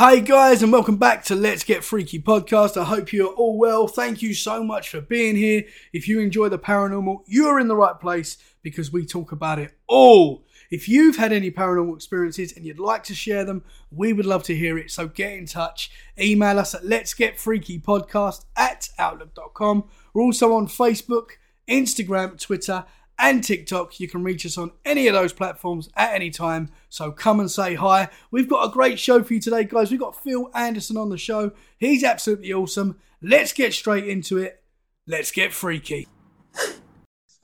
Hey guys, and welcome back to Let's Get Freaky podcast. I hope you're all well. Thank you so much for being here. If you enjoy the paranormal, you're in the right place because we talk about it all. If you've had any paranormal experiences and you'd like to share them, we would love to hear it. So get in touch. Email us at Let's Get Freaky Podcast at Outlook.com. We're also on Facebook, Instagram, Twitter, and TikTok. You can reach us on any of those platforms at any time. So come and say hi. We've got a great show for you today, guys. We've got Phil Anderson on the show. He's absolutely awesome. Let's get straight into it. Let's get freaky.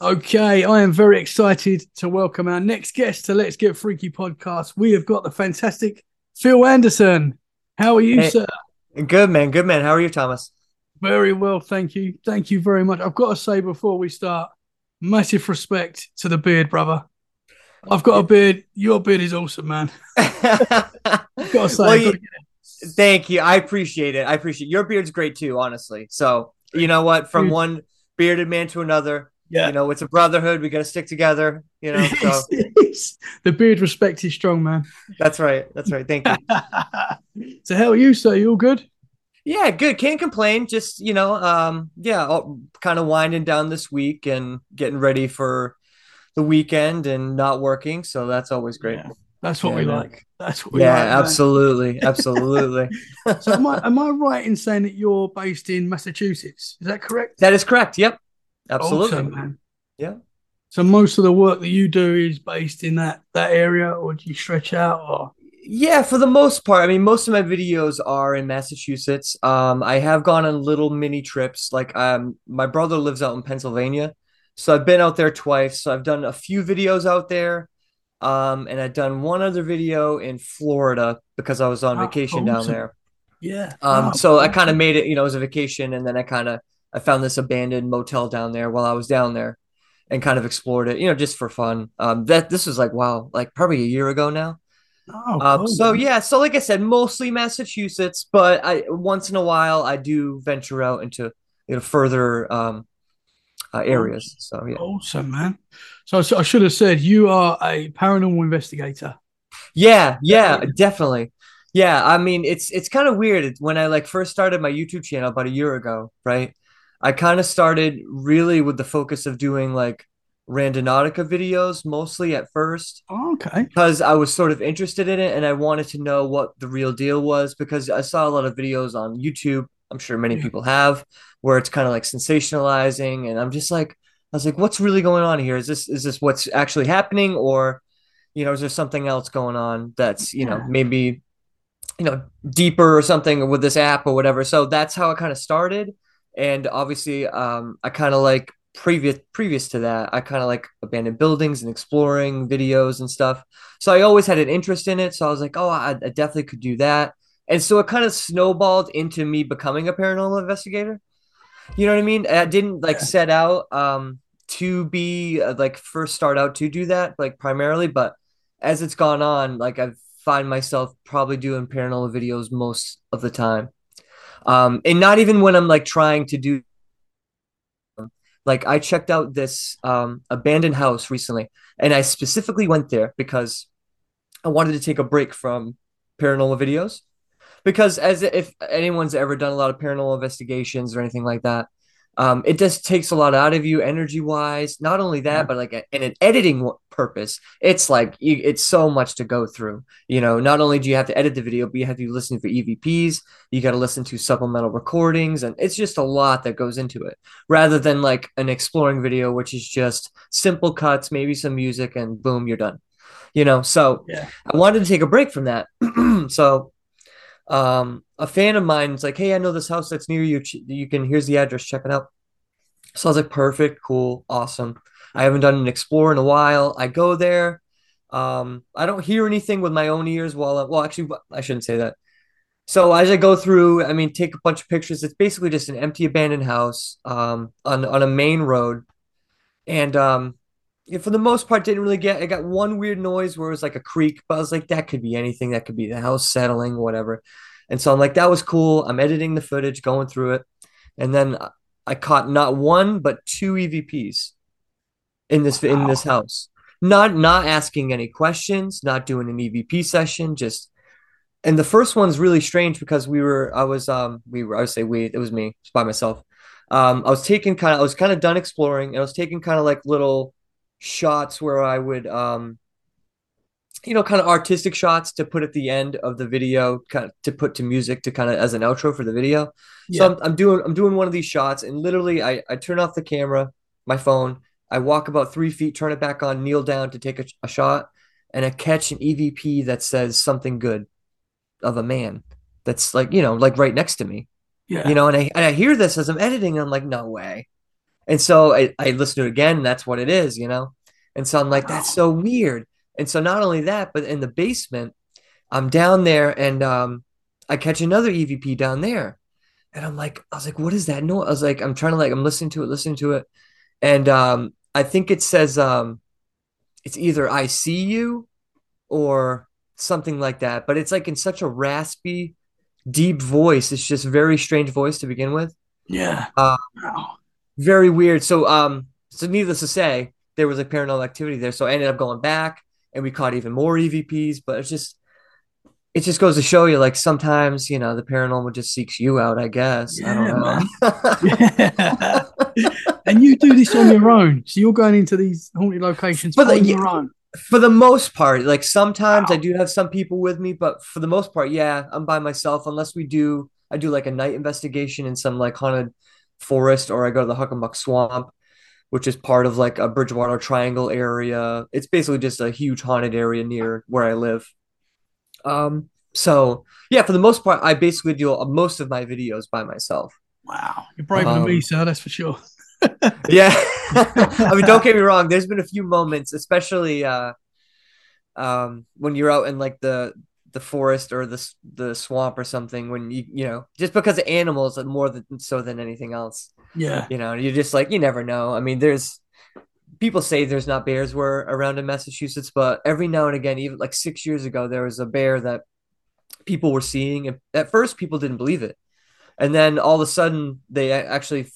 Okay, I am very excited to welcome our next guest to Let's Get Freaky podcast. We have got the fantastic Phil Anderson. How are you, Hey. sir? Good man, good man. How are you, Thomas? Very well, thank you. Thank you very much. I've got to say before we start, massive respect to the beard, brother. Oh, I've got a beard. Your beard is awesome, man. Got to say, Well, you- got to Thank you. I appreciate it. I appreciate your beard's great too, honestly. So you know what? From one bearded man to another, Yeah. you know, it's a brotherhood. We got to stick together. You know, so the beard respect is strong, man. that's right. That's right. Thank you. so how are you, sir? You all good? Yeah, good. Can't complain. Just you know, um, yeah, kind of winding down this week and getting ready for the weekend and not working. So that's always great. Yeah. That's what Yeah, we man. like. That's what we Yeah, like. man. absolutely, absolutely. So am I, am I right in saying that you're based in Massachusetts? Is that correct? that is correct. Yep, absolutely. Awesome, man. Yeah. So most of the work that you do is based in that that area, or do you stretch out? Or Yeah, for the most part. I mean, most of my videos are in Massachusetts. Um, I have gone on little mini trips. Like, um, my brother lives out in Pennsylvania, so I've been out there twice. So I've done a few videos out there. Um, and I've done one other video in Florida because I was on Oh, vacation down there. yeah. Um, Oh, so I kind of made it, you know, as a vacation, and then I kind of I found this abandoned motel down there while I was down there, and kind of explored it, you know, just for fun. Um, that this was like wow, like probably a year ago now. Oh, cool, so yeah, so like I said, mostly Massachusetts, but I once in a while I do venture out into you know further um uh, areas. So yeah, Awesome, man. So, so I should have said you are a paranormal investigator. yeah, yeah, definitely. Yeah, I mean it's it's kind of weird when I like first started my YouTube channel about a year ago, right? I kind of started really with the focus of doing like randonautica videos mostly at first. Oh, okay. because I was sort of interested in it and I wanted to know what the real deal was because I saw a lot of videos on YouTube. I'm sure many Yeah. people have where it's kind of like sensationalizing and I'm just like I was like what's really going on here? Is this is this what's actually happening or you know is there something else going on that's, you know, maybe you know deeper or something with this app or whatever. So that's how it kind of started and obviously um I kind of like previous previous to that I kind of like abandoned buildings and exploring videos and stuff. So I always had an interest in it. So I was like, oh, I, I definitely could do that. And so it kind of snowballed into me becoming a paranormal investigator. You know what I mean? I didn't like Yeah. set out um to be uh, like first start out to do that like primarily, but as it's gone on, like I find myself probably doing paranormal videos most of the time. Um, and not even when I'm like trying to do like I checked out this um abandoned house recently and I specifically went there because I wanted to take a break from paranormal videos. Because as if anyone's ever done a lot of paranormal investigations or anything like that um, it just takes a lot out of you energy wise not only that but like in an editing purpose it's like you, it's so much to go through. You know not only do you have to edit the video but you have to listen for evps you got to listen to supplemental recordings and it's just a lot that goes into it. Rather than like an exploring video which is just simple cuts maybe some music and boom you're done. You know so Yeah. i wanted to take a break from that. So um a fan of mine's like hey i know this house that's near you. You can here's the address check it out. So i was like perfect cool awesome. I haven't done an explore in a while. I go there. Um i don't hear anything with my own ears while I, well actually i shouldn't say that. So as I go through, I mean, take a bunch of pictures. It's basically just an empty abandoned house um, on on a main road, and um, for the most part, didn't really get. I got one weird noise where it was like a creak, but I was like, that could be anything. That could be the house settling, whatever. And so I'm like, that was cool. I'm editing the footage, going through it, and then I caught not one but two EVPs in this in this house. Not not asking any questions, not doing an EVP session, just and the first one's really strange because we were I was um we were I would say we it was me just by myself. Um, I was taking kind of I was kind of done exploring and I was taking kind of like little shots where I would um you know kind of artistic shots to put at the end of the video kind of to put to music to kind of as an outro for the video. Yeah. So I'm, I'm doing I'm doing one of these shots and literally I I turn off the camera, my phone, I walk about three feet, turn it back on, kneel down to take a, a shot, and I catch an EVP that says something good of a man that's like you know like right next to me Yeah. you know and I, and I hear this as i'm editing and i'm like no way and so I, I listen to it again and that's what it is you know? And so i'm like that's so weird. And so not only that but in the basement i'm down there and um i catch another evp down there. And i'm like i was like what is that no i was like i'm trying to like i'm listening to it listening to it. And um i think it says um it's either i see you or something like that. But it's like in such a raspy deep voice. It's just very strange voice to begin with. Yeah. uh, Wow. Very weird so um so needless to say there was like paranormal activity there so i ended up going back and we caught even more evps but it's just it just goes to show you like sometimes you know the paranormal just seeks you out i guess i don't know Yeah. and you do this on your own. So you're going into these haunted locations But, on like, your own. for the most part like sometimes i do have some people with me but for the most part yeah i'm by myself unless we do i do like a night investigation in some like haunted forest or i go to the Hockomock swamp which is part of like a bridgewater triangle area it's basically just a huge haunted area near where i live um so yeah for the most part i basically do most of my videos by myself Wow. You're braver than me, Um, sir. That's for sure. yeah i mean don't get me wrong there's been a few moments especially uh um when you're out in like the the forest or the the swamp or something when you you know just because of animals more than so than anything else. Yeah. you know you're just like you never know. I mean there's people say there's not bears were around in massachusetts but every now and again even like six years ago there was a bear that people were seeing and at first people didn't believe it. And then all of a sudden they actually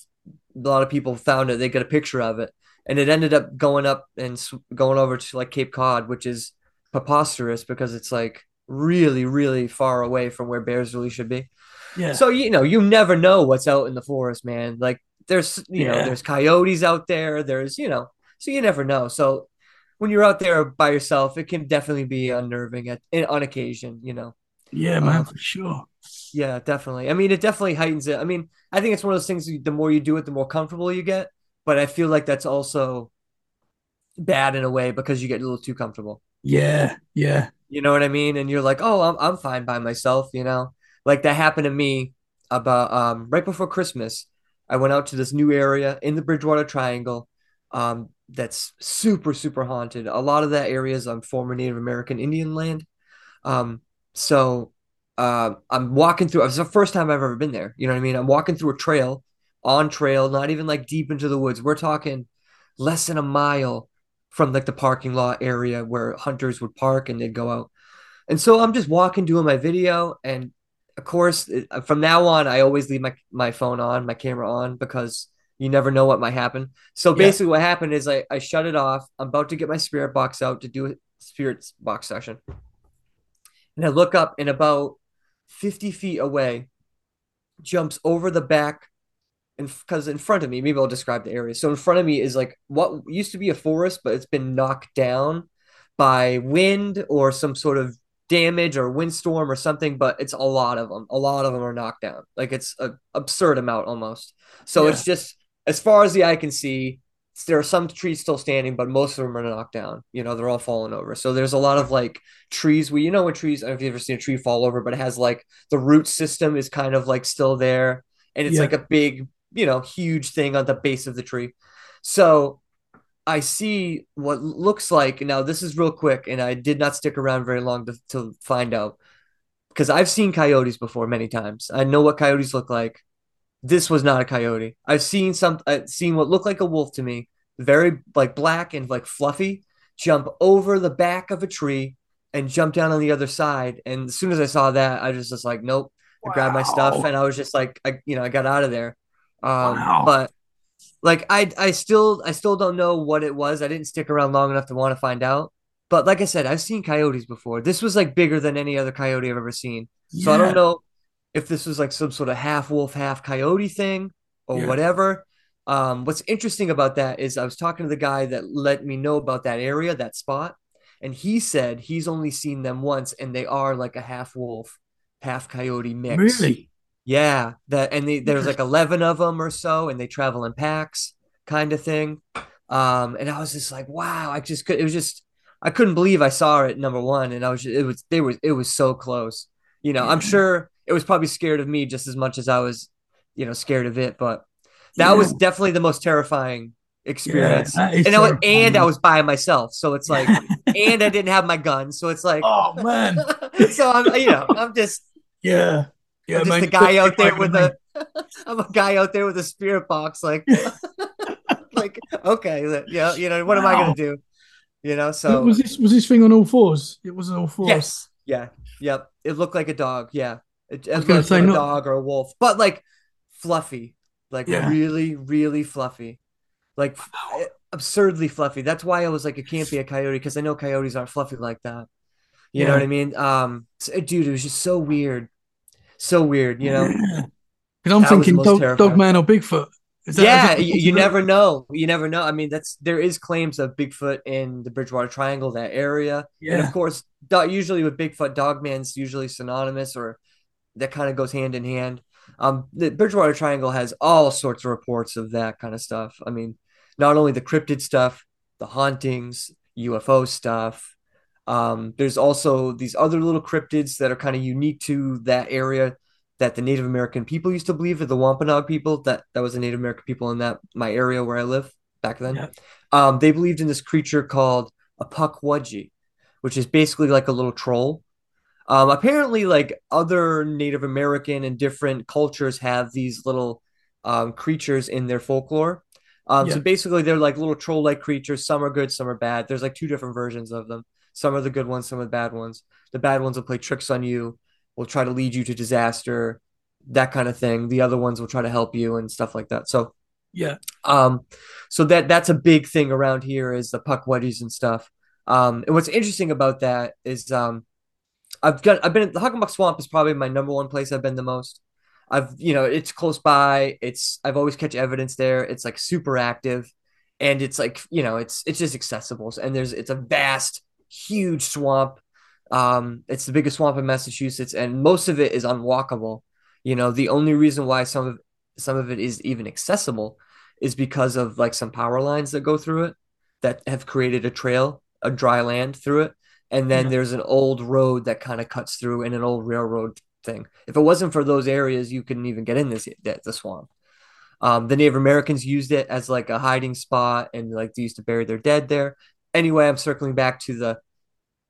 a lot of people found it. They got a picture of it. And it ended up going up and going over to like cape cod which is preposterous because it's like really really far away from where bears really should be Yeah. so you know you never know what's out in the forest man like there's you know there's coyotes out there there's you know so you never know so when you're out there by yourself it can definitely be unnerving at on occasion you know yeah, man, uh, for sure. yeah, definitely. I mean, it definitely heightens it. I mean, I think it's one of those things. The more you do it, the more comfortable you get. But I feel like that's also bad in a way because you get a little too comfortable. Yeah. Yeah. You know what I mean? And you're like, oh, I'm I'm fine by myself. You know, like that happened to me about um right before Christmas. I went out to this new area in the Bridgewater Triangle. Um, that's super super haunted. A lot of that area is on former Native American Indian land. Um, so uh, I'm walking through. It's the first time I've ever been there. You know what I mean? I'm walking through a trail, on trail, not even like deep into the woods. We're talking less than a mile from like the parking lot area where hunters would park and they'd go out. And so I'm just walking, doing my video, and of course, uh, from now on, I always leave my my phone on, my camera on, because you never know what might happen. So Yeah. basically, what happened is I I shut it off. I'm about to get my spirit box out to do a spirit box session and I look up and about 50 feet away jumps over the back because in front of me maybe I'll describe the area. So in front of me is like what used to be a forest but it's been knocked down by wind or some sort of damage or windstorm or something but it's a lot of them a lot of them are knocked down. Like it's an absurd amount almost. So Yeah. it's just as far as the eye can see there are some trees still standing but most of them are knocked down. You know they're all falling over. So there's a lot of like trees. Where you know when trees I don't know if you've ever seen a tree fall over but it has like the root system is kind of like still there and it's Yeah. like a big you know huge thing on the base of the tree. So i see what looks like now this is real quick and i did not stick around very long to, to find out because i've seen coyotes before many times. I know what coyotes look like. This was not a coyote. I've seen some i've seen what looked like a wolf to me very like black and like fluffy jump over the back of a tree and jump down on the other side. And as soon as i saw that i was just like nope. I grabbed my stuff and I was just like, I, you know, I got out of there. Um, Wow. but like, I, I still, I still don't know what it was. I didn't stick around long enough to want to find out. But like I said, I've seen coyotes before. This was like bigger than any other coyote I've ever seen. So I don't know if this was like some sort of half wolf, half coyote thing or Yeah. whatever. Um, what's interesting about that is I was talking to the guy that let me know about that area, that spot, and he said he's only seen them once, and they are like a half wolf, half coyote mix. Really? Yeah, that and they, there's like 11 of them or so, and they travel in packs, kind of thing. Um, and I was just like, wow, I just could. It was just I couldn't believe I saw it number one, and I was just, it was they were it was so close. You know, I'm sure it was probably scared of me just as much as I was, you know, scared of it. But that Yeah. was definitely the most terrifying experience. is and I was, and I was by myself, so it's like, and I didn't have my gun, so it's like, Oh man. so I'm you know I'm just Yeah. Yeah, just the guy out there with a I'm a guy out there with a spirit box, like like okay, yeah, you know what am I gonna do? You know, so was this was this thing on all fours? It wasn't all fours. yes, yeah, yep. It looked like a dog, yeah. It, it was looked like say a dog or a wolf, but like fluffy, like Yeah. really, really fluffy, like eh, absurdly fluffy. That's why I was like, it can't be a coyote because I know coyotes aren't fluffy like that. You know what I mean? Um, dude, it was just so weird, so weird. You know, Because I'm That thinking dog, man or Bigfoot. Is that- yeah, you, you never know. You never know. I mean, that's there is claims of Bigfoot in the Bridgewater Triangle, that area, Yeah. and of course, do- usually with Bigfoot, Dogman's usually synonymous, or that kind of goes hand in hand. Um, the Bridgewater Triangle has all sorts of reports of that kind of stuff. I mean, not only the cryptid stuff, the hauntings, UFO stuff. Um, there's also these other little cryptids that are kind of unique to that area that the Native American people used to believe, or the Wampanoag people. That that was the Native American people in that my area where I live back then. Yeah. Um, they believed in this creature called a Pukwudgie, which is basically like a little troll. Um, apparently, like other Native American and different cultures have these little um, creatures in their folklore. Um, Yeah. So basically, they're like little troll-like creatures. Some are good, some are bad. There's like two different versions of them. Some are the good ones, some are the bad ones. The bad ones will play tricks on you, will try to lead you to disaster, that kind of thing. The other ones will try to help you and stuff like that. So Yeah. um, so that that's a big thing around here is the Pukwudgies and stuff. Um, and what's interesting about that is um, I've got I've been at the Hockomock Swamp is probably my number one place I've been the most. I've you know it's close by. It's I've always catch evidence there. It's like super active, and it's like you know it's it's just accessible. And there's it's a vast, huge swamp. Um, it's the biggest swamp in Massachusetts, and most of it is unwalkable. You know the only reason why some of some of it is even accessible is because of like some power lines that go through it that have created a trail, a dry land through it. And then Yeah. there's an old road that kind of cuts through and an old railroad thing. If it wasn't for those areas, you couldn't even get in this the, the swamp. Um, the Native Americans used it as like a hiding spot and like they used to bury their dead there. Anyway, I'm circling back to the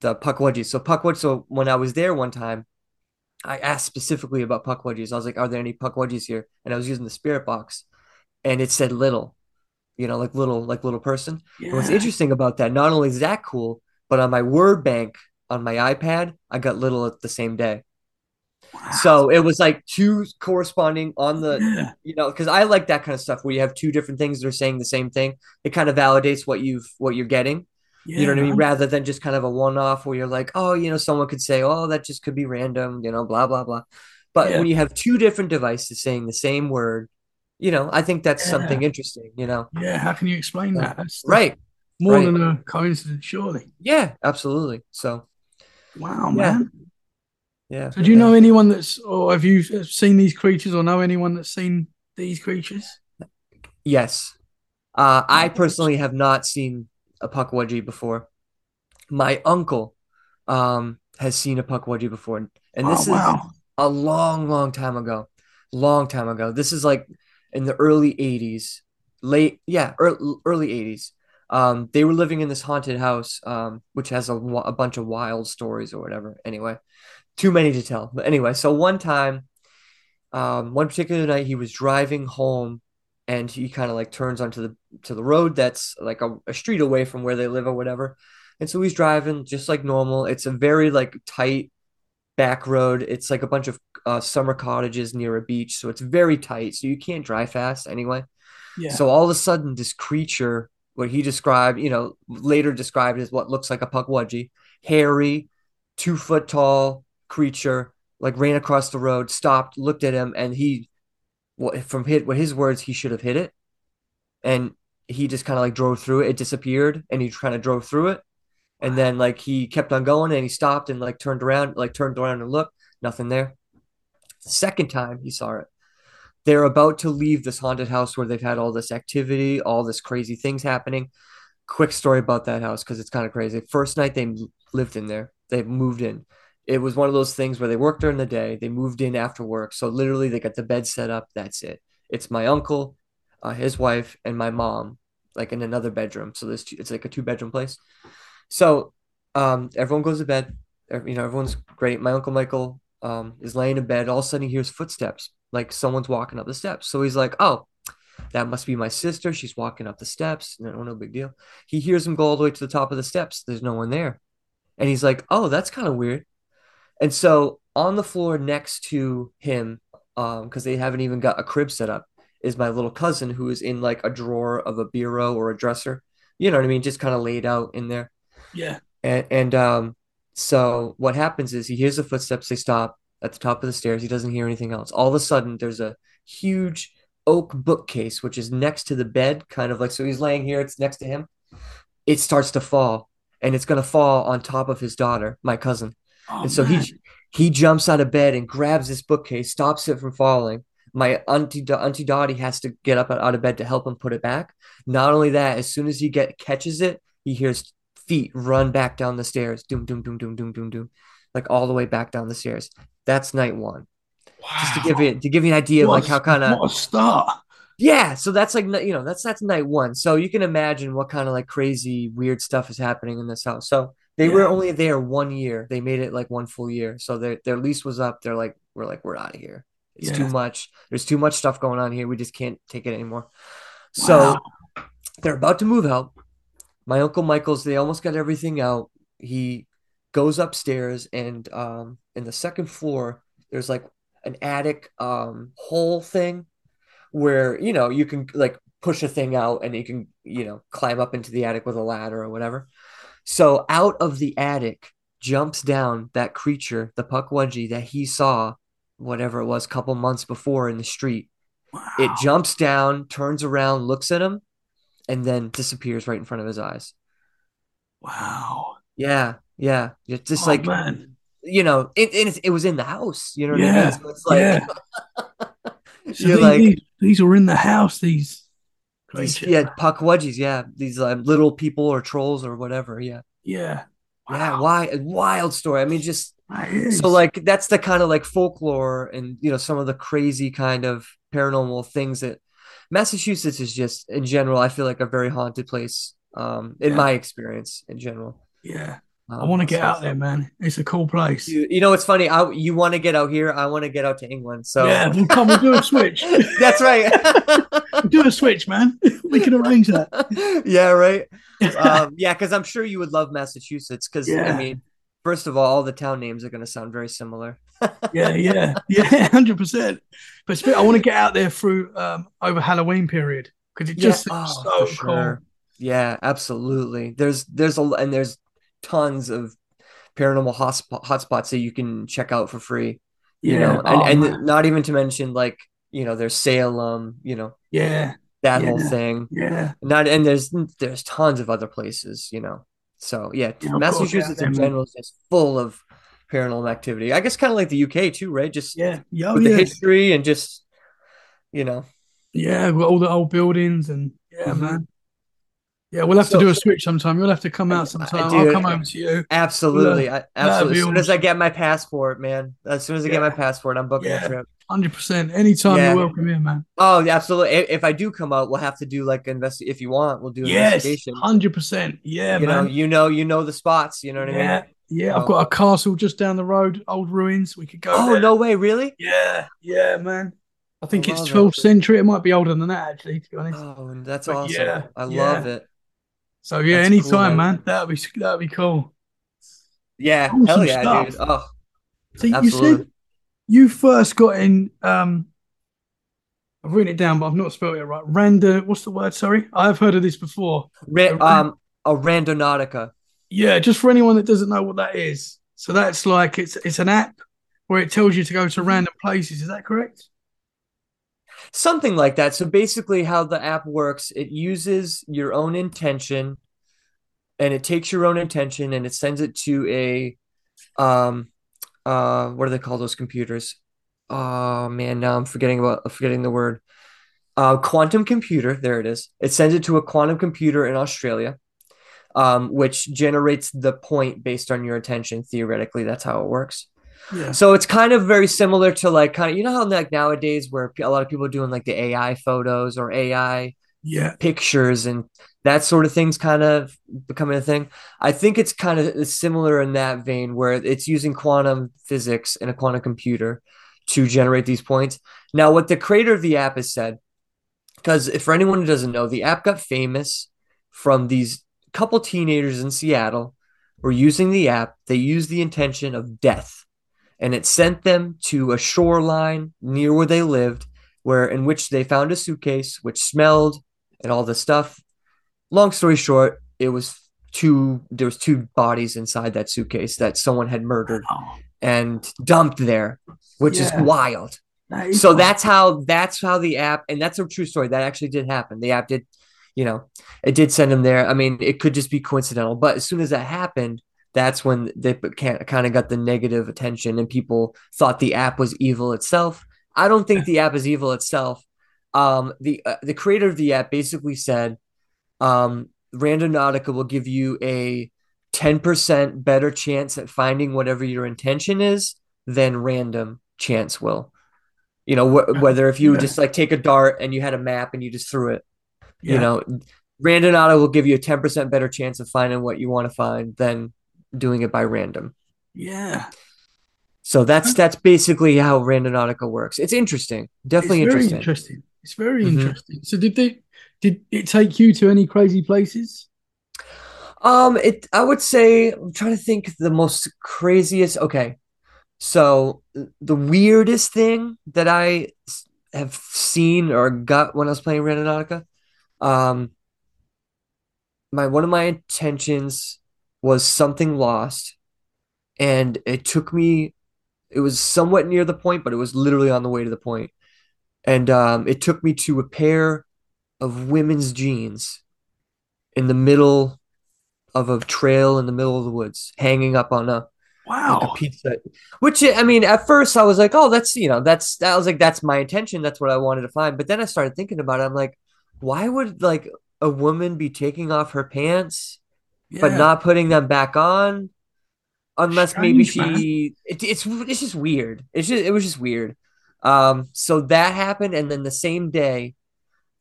the Pukwudgies. So Pukwudgie, so when I was there one time, I asked specifically about Pukwudgies. I was like, "Are there any Pukwudgies here?" And I was using the spirit box, and it said little, you know, like little, like little person. And what's interesting about that, not only is that cool, but on my word bank on my iPad, I got little at the same day. Wow. So it was like two corresponding on the, Yeah. you know, because I like that kind of stuff where you have two different things that are saying the same thing. It kind of validates what you've what you're getting. You know what I mean? Rather than just kind of a one off where you're like, oh, you know, someone could say, oh, that just could be random, you know, blah, blah, blah. But Yeah. when you have two different devices saying the same word, you know, I think that's Yeah. something interesting, you know? Yeah, how can you explain that? That's, Right. more right. than a coincidence, surely. Yeah, absolutely. So, Wow, Yeah. man. yeah. So do you yeah. know anyone that's, or have you seen these creatures, or know anyone that's seen these creatures? Yes. Uh, I personally have not seen a Pukwudgie before. My uncle um, has seen a Pukwudgie before. And this oh, is a long, long time ago. Long time ago. This is like in the early 80s. Late, yeah, early, early 80s. Um, they were living in this haunted house, um, which has a, a bunch of wild stories or whatever. Anyway, too many to tell. But anyway, so one time, um, one particular night, he was driving home, and he kind of like turns onto the to the road that's like a, a street away from where they live or whatever. And so he's driving just like normal. It's a very like tight back road. It's like a bunch of uh, summer cottages near a beach, so it's very tight. So you can't drive fast anyway. Yeah. So all of a sudden, this creature what he described, you know, later described as what looks like a pukwudgie, hairy, two foot tall creature, like ran across the road, stopped, looked at him, and he, what from hit what his words, he should have hit it, and he just kind of like drove through it. It disappeared, and he kind of drove through it, and then like he kept on going, and he stopped and like turned around, like turned around and looked, nothing there. second time he saw it, they're about to leave this haunted house where they've had all this activity, all this crazy things happening. Quick story about that house because it's kind of crazy. First night they lived in there, they moved in. It was one of those things where they worked during the day, they moved in after work. So literally, they got the bed set up. That's it. It's my uncle, uh, his wife, and my mom, like in another bedroom. So there's two, it's like a two bedroom place. So um, everyone goes to bed. You know, everyone's great. My uncle Michael um, is laying in bed. All of a sudden, he hears footsteps like someone's walking up the steps. So he's like, oh, that must be my sister. She's walking up the steps. No, no big deal. He hears him go all the way to the top of the steps. There's no one there. And he's like, oh, that's kind of weird. And so on the floor next to him, um, because they haven't even got a crib set up, is my little cousin who is in like a drawer of a bureau or a dresser. You know what I mean? Just kind of laid out in there. Yeah. And and um, so what happens is he hears the footsteps, they stop, at the top of the stairs. He doesn't hear anything else. All of a sudden, there's a huge oak bookcase, which is next to the bed, kind of like so he's laying here, it's next to him. It starts to fall, and it's going to fall on top of his daughter, my cousin. Oh, and so man. he he jumps out of bed and grabs this bookcase, stops it from falling. My auntie auntie Dottie has to get up out of bed to help him put it back. Not only that, as soon as he get catches it, he hears feet run back down the stairs. Doom, doom, doom, doom, doom, doom, doom, like all the way back down the stairs. That's night one. Wow. Just to give you to give you an idea what of like how kind of start. Yeah, so that's like you know that's that's night one. So you can imagine what kind of like crazy weird stuff is happening in this house. So they yeah. were only there one year. They made it like one full year. So their their lease was up. They're like we're like we're out of here. It's yeah. too much. There's too much stuff going on here. We just can't take it anymore. Wow. So they're about to move out. My uncle Michael's. They almost got everything out. He goes upstairs and um in the second floor there's like an attic um hole thing where you know you can like push a thing out and you can you know climb up into the attic with a ladder or whatever so out of the attic jumps down that creature the pukwudgie that he saw whatever it was a couple months before in the street wow. it jumps down turns around looks at him and then disappears right in front of his eyes wow yeah yeah it's just oh, like man you know, it, it, it was in the house. You know what yeah, I mean? So it's like, yeah. so you're these, like, these, these were in the house. These, these yeah, pukwudgies. Yeah, these um, little people or trolls or whatever. Yeah, yeah, wow. yeah. Why wild story? I mean, just so like that's the kind of like folklore and you know some of the crazy kind of paranormal things that Massachusetts is just in general. I feel like a very haunted place. Um, in yeah. my experience, in general. Yeah. I want to get out there, man. It's a cool place. You, you know, it's funny. I, you want to get out here. I want to get out to England. So yeah, we'll come. We'll do a switch. That's right. do a switch, man. we can arrange that. Yeah, right. Um, yeah, because I'm sure you would love Massachusetts. Because yeah. I mean, first of all, all the town names are going to sound very similar. yeah, yeah, yeah, hundred percent. But I want to get out there through um, over Halloween period because it just yeah. oh, so sure. cool. Yeah, absolutely. There's there's a and there's tons of paranormal hotspot hotspots that you can check out for free. You yeah. know, and, oh, and not even to mention like you know there's Salem. You know, yeah, that yeah. whole thing. Yeah, not and there's there's tons of other places. You know, so yeah, yeah Massachusetts in general is just full of paranormal activity. I guess kind of like the UK too, right? Just yeah, oh, with the history and just you know, yeah, all the old buildings and yeah, mm-hmm. man. Yeah, we'll have so, to do a switch sometime. You'll have to come out sometime. I'll come home to you. Absolutely. I, absolutely. As soon as I get my passport, man. As soon as I yeah. get my passport, I'm booking yeah. a trip. Hundred percent. Anytime yeah. you're welcome in, man. Oh, yeah, absolutely. If I do come out, we'll have to do like invest. If you want, we'll do yes, investigation. Hundred percent. Yeah, you man. Know, you know, you know the spots. You know what I mean? Yeah, I've got a castle just down the road, old ruins. We could go. Oh there. no way! Really? Yeah, yeah, man. I think I it's 12th it. century. It might be older than that, actually. To be honest. Oh, that's but awesome. Yeah, I love it. So yeah, That's anytime, cool, man. man. That'd be that'd be cool. Yeah, awesome hell yeah, stuff. dude. Oh, so absolutely. you said you first got in um I've written it down, but I've not spelled it right. Random. What's the word? Sorry, I've heard of this before. Ra- um, a randonautica. Yeah, just for anyone that doesn't know what that is. So that's like it's it's an app where it tells you to go to random places. Is that correct? Something like that. So basically, how the app works, it uses your own intention, and it takes your own intention and it sends it to a, um, uh, what do they call those computers? Oh man, now I'm forgetting about forgetting the word. Uh, quantum computer. There it is. It sends it to a quantum computer in Australia, um, which generates the point based on your attention. Theoretically, that's how it works. Yeah. So it's kind of very similar to like kind of you know how like nowadays where a lot of people are doing like the AI photos or AI Yeah. pictures and that sort of thing's kind of becoming a thing. I think it's kind of similar in that vein where it's using quantum physics and a quantum computer to generate these points. Now, what the creator of the app has said, because for anyone who doesn't know, the app got famous from these couple teenagers in Seattle were using the app. They used the intention of death, and it sent them to a shoreline near where they lived, where in which they found a suitcase which smelled and all the stuff. Long story short, it was two there was two bodies inside that suitcase that someone had murdered and dumped there, which Yeah. is wild. is So that's how that's how the app and that's a true story. That actually did happen. The app did, you know, it did send him there. I mean, it could just be coincidental, but as soon as that happened, that's when they kind of got the negative attention and people thought the app was evil itself. I don't think the app is evil itself. Um, the uh, the creator of the app basically said, um, Randonautica will give you a 10% better chance at finding whatever your intention is than random chance will. You know, wh- whether if you Yeah. just like take a dart and you had a map and you just threw it, Yeah. you know, Randonautica will give you a 10% better chance of finding what you want to find than doing it by random. Yeah. So that's that's basically how Randonautica works. It's interesting. Definitely it's interesting. interesting. It's very Mhm. interesting. So did they did it take you to any crazy places? Um, it I would say I'm trying to think the most craziest. Okay, so the weirdest thing that I have seen or got when I was playing Randonautica, um, my one of my intentions was something lost, and it took me. It was somewhat near the point, but it was literally on the way to the point, and um, it took me to a pair of women's jeans in the middle of a trail in the middle of the woods, hanging up on a like a Wow. pizza. Which I mean, at first I was like, oh, that's you know, that's that was like that's my intention. That's what I wanted to find. But then I started thinking about it. I'm like, why would like a woman be taking off her pants but not putting them back on? Unless maybe Strange, man. she, it, it's it's just weird. It's just it was just weird. Um, so that happened, and then the same day,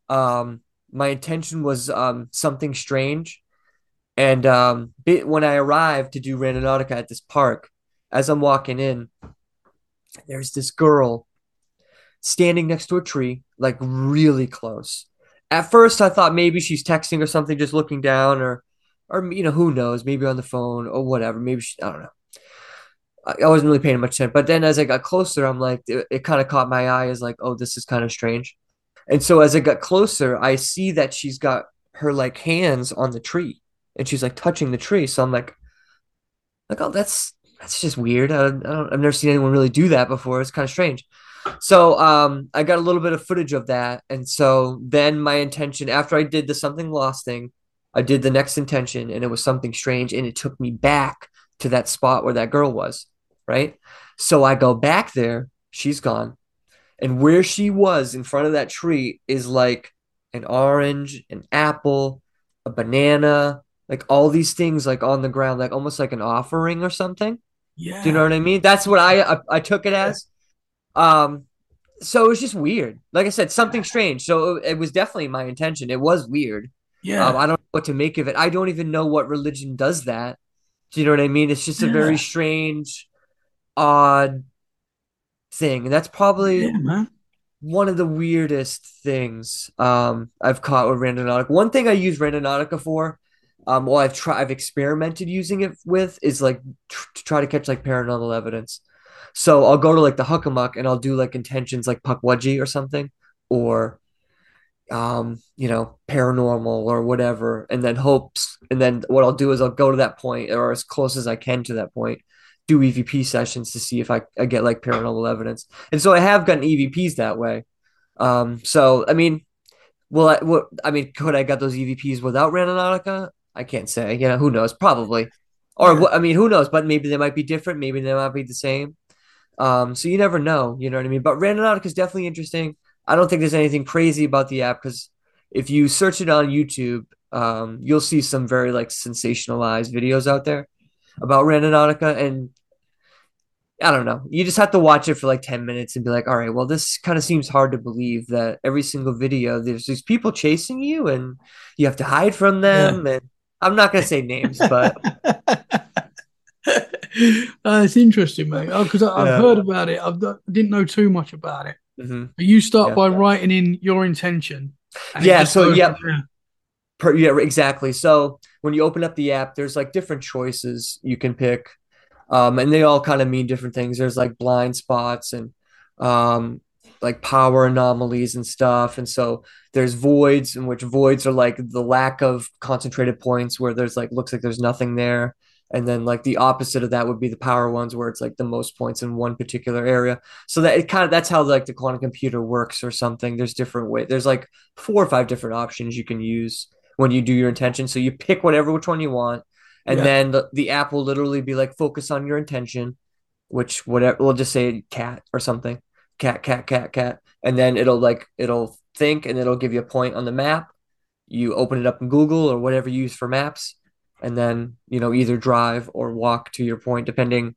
um, my intention was um something strange. And um, bit, when I arrived to do Randonautica at this park, as I'm walking in, there's this girl standing next to a tree, like really close. At first, I thought maybe she's texting or something, just looking down, or, or you know, who knows, maybe on the phone or whatever. Maybe she, I don't know. I, wasn't really paying much attention. But then, as I got closer, I'm like, it, it kind of caught my eye as like, oh, this is kind of strange. And so as I got closer, I see that she's got her like hands on the tree and she's like touching the tree. So I'm like, like, oh, that's that's just weird. I, I don't, I've never seen anyone really do that before. It's kind of strange. So um, I got a little bit of footage of that, and so then my intention after I did the something lost thing, I did the next intention, and it was something strange, and it took me back to that spot where that girl was, right? So I go back there. She's gone, and where she was in front of that tree is like an orange, an apple, a banana, like all these things like on the ground, like almost like an offering or something. Yeah. Do you know what I mean? That's what I I, I took it as. Um, so it was just weird. Like I said, something strange. So it, it was definitely my intention. It was weird. Yeah. Um, I don't know what to make of it. I don't even know what religion does that. Do you know what I mean? It's just a Yeah. very strange, odd thing, and that's probably yeah, one of the weirdest things um, I've caught with Randonautica. One thing I use Randonautica for, um, well, I've tried, I've experimented using it with, is like tr- to try to catch like paranormal evidence. So I'll go to like the Hockomock and I'll do like intentions like Pukwudgie or something, or um, you know, paranormal or whatever, and then hopes. And then what I'll do is I'll go to that point or as close as I can to that point, do EVP sessions to see if I, I get like paranormal evidence. And so I have gotten EVPs that way. Um, so I mean, well, I, what I mean, could I got those EVPs without Randonautica? I can't say. You know, who knows? Probably. Or yeah. I mean, who knows? But maybe they might be different. Maybe they might be the same. Um, so you never know. You know what I mean? But Randonautica is definitely interesting. I don't think there's anything crazy about the app because if you search it on YouTube, um, you'll see some very like sensationalized videos out there about Randonautica, and I don't know. You just have to watch it for like 10 minutes and be like, all right, well, this kind of seems hard to believe that every single video there's these people chasing you and you have to hide from them. Yeah. And I'm not going to say names, but. uh, it's interesting, mate. Because oh, I've yeah. heard about it. I've, I didn't know too much about it. Mm-hmm. You start yeah. by writing in your intention. Yeah. So yeah. Per, yeah, exactly. So when you open up the app, there's like different choices you can pick, um, and they all kind of mean different things. There's like blind spots and um, like power anomalies and stuff. And so there's voids, in which voids are like the lack of concentrated points where there's like looks like there's nothing there. And then like the opposite of that would be the power ones where it's like the most points in one particular area. So that it kind of that's how like the quantum computer works or something. There's different way there's like four or five different options you can use when you do your intention. So you pick whatever which one you want and yeah. then the, the app will literally be like focus on your intention which whatever we'll just say cat or something. Cat cat cat cat. And then it'll like it'll think and it'll give you a point on the map. You open it up in google or whatever you use for maps. And then you know either drive or walk to your point depending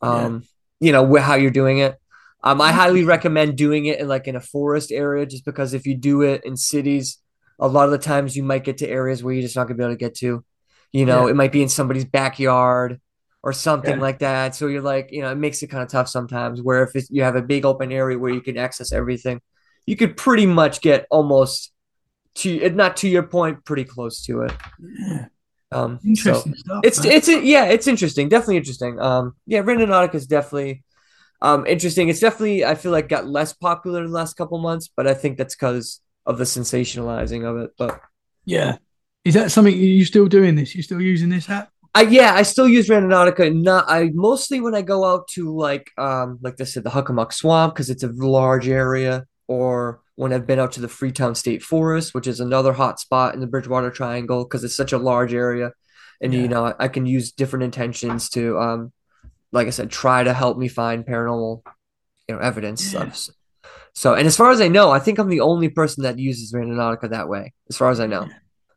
um yeah. you know how you're doing it. Um i highly recommend doing it in like in a forest area just because if you do it in cities a lot of the times you might get to areas where you're just not gonna be able to get to you know yeah. it might be in somebody's backyard or something yeah. like that so you're like you know it makes it kind of tough sometimes where if you have a big open area where you can access everything you could pretty much get almost to it, not to your point pretty close to it yeah. Um, interesting so stuff. It's man. it's yeah, it's interesting. Definitely interesting. Um, yeah, Randonautica is definitely um interesting. It's definitely I feel like got less popular in the last couple months, but I think that's because of the sensationalizing of it. But yeah, is that something you still doing? This you still using this app? I yeah, I still use Randonautica. Not I mostly when I go out to like um like I said the Hockomock Swamp because it's a large area, or when I've been out to the Freetown State Forest, which is another hot spot in the Bridgewater Triangle because it's such a large area. And, yeah. you know, I can use different intentions to, um, like I said, try to help me find paranormal, you know, evidence. Yeah. So, so, and as far as I know, I think I'm the only person that uses Randonautica that way, as far as I know.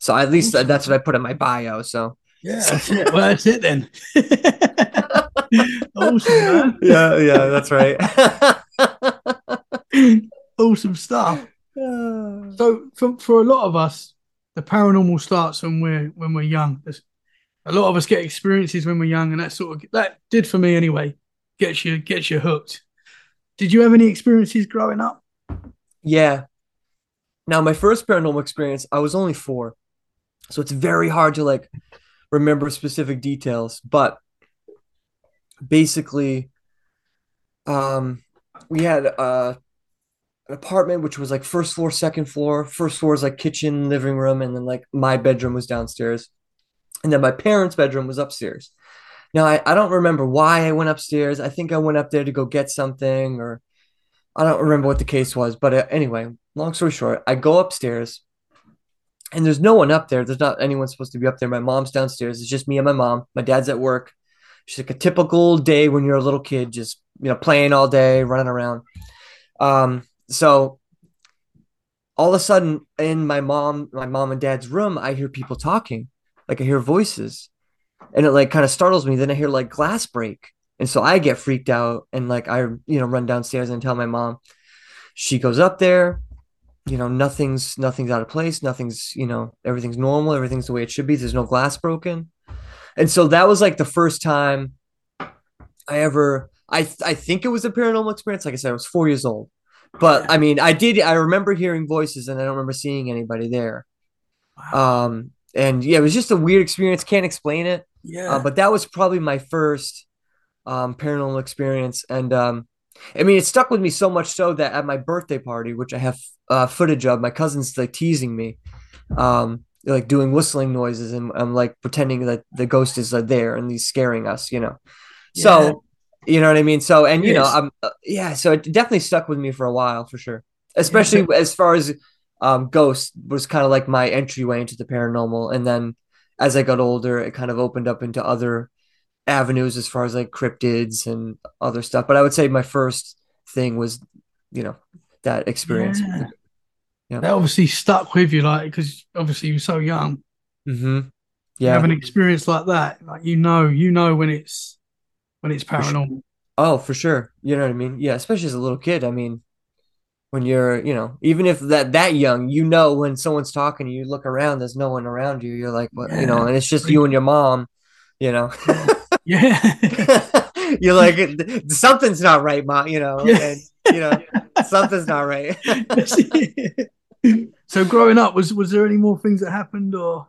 So at least that's what I put in my bio. So yeah, that's it. Well, that's it then. awesome, man. Yeah, yeah, that's right awesome stuff. so for for a lot of us, the paranormal starts when we're when we're young. There's, a lot of us get experiences when we're young, and that sort of that did for me anyway. Gets you gets you hooked. Did you have any experiences growing up? Yeah. Now my first paranormal experience, I was only four, so it's very hard to like remember specific details. But basically, um, we had uh an apartment which was like first floor, second floor. First floor is like kitchen, living room, and then like my bedroom was downstairs. And then my parents' bedroom was upstairs. Now I, I don't remember why I went upstairs. I think I went up there to go get something, or I don't remember what the case was. But uh, anyway, long story short, I go upstairs and there's no one up there. There's not anyone supposed to be up there. My mom's downstairs. It's just me and my mom. My dad's at work. It's like a typical day when you're a little kid, just you know, playing all day, running around. Um, so all of a sudden in my mom my mom and dad's room i hear people talking like i hear voices and it like kind of startles me then i hear like glass break and so i get freaked out and like i you know run downstairs and tell my mom she goes up there you know nothing's nothing's out of place nothing's you know everything's normal everything's the way it should be there's no glass broken and so that was like the first time i ever i i think it was a paranormal experience like i said i was four years old but I mean, I did. I remember hearing voices, and I don't remember seeing anybody there. Wow. Um, and yeah, it was just a weird experience. Can't explain it. Yeah. Uh, but that was probably my first um, paranormal experience, and um, I mean, it stuck with me so much so that at my birthday party, which I have uh, footage of, my cousin's like teasing me, um, like doing whistling noises, and I'm like pretending that the ghost is uh, there and he's scaring us, you know. Yeah. So, you know what I mean. So, and you know, Yes. I'm uh, yeah. So it definitely stuck with me for a while, for sure. Especially as far as um, ghost was kind of like my entryway into the paranormal, and then as I got older, it kind of opened up into other avenues as far as like cryptids and other stuff. But I would say my first thing was, you know, that experience. Yeah. Yeah. That obviously stuck with you, like because obviously you were so young. hmm You Yeah. have an experience like that, like you know, you know when it's when it's For sure. paranormal. Oh, for sure. You know what I mean? Yeah, especially as a little kid. I mean, when you're, you know, even if that that young, you know when someone's talking, you look around, there's no one around you. You're like, what, you know, and it's just you and your mom, you know. Yeah. You're like, something's not right, mom, you know, and you know, something's not right. so growing up, was was there any more things that happened or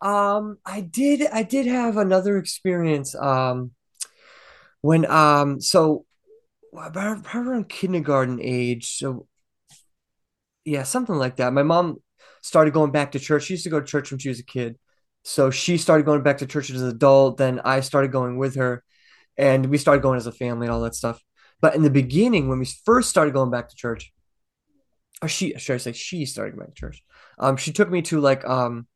Um, I did I did have another experience um when um so about around kindergarten age. So yeah, something like that. My mom started going back to church. She used to go to church when she was a kid. So she started going back to church as an adult, then I started going with her and we started going as a family and all that stuff. But in the beginning, when we first started going back to church, or she should I say she started going back to church. Um, she took me to like um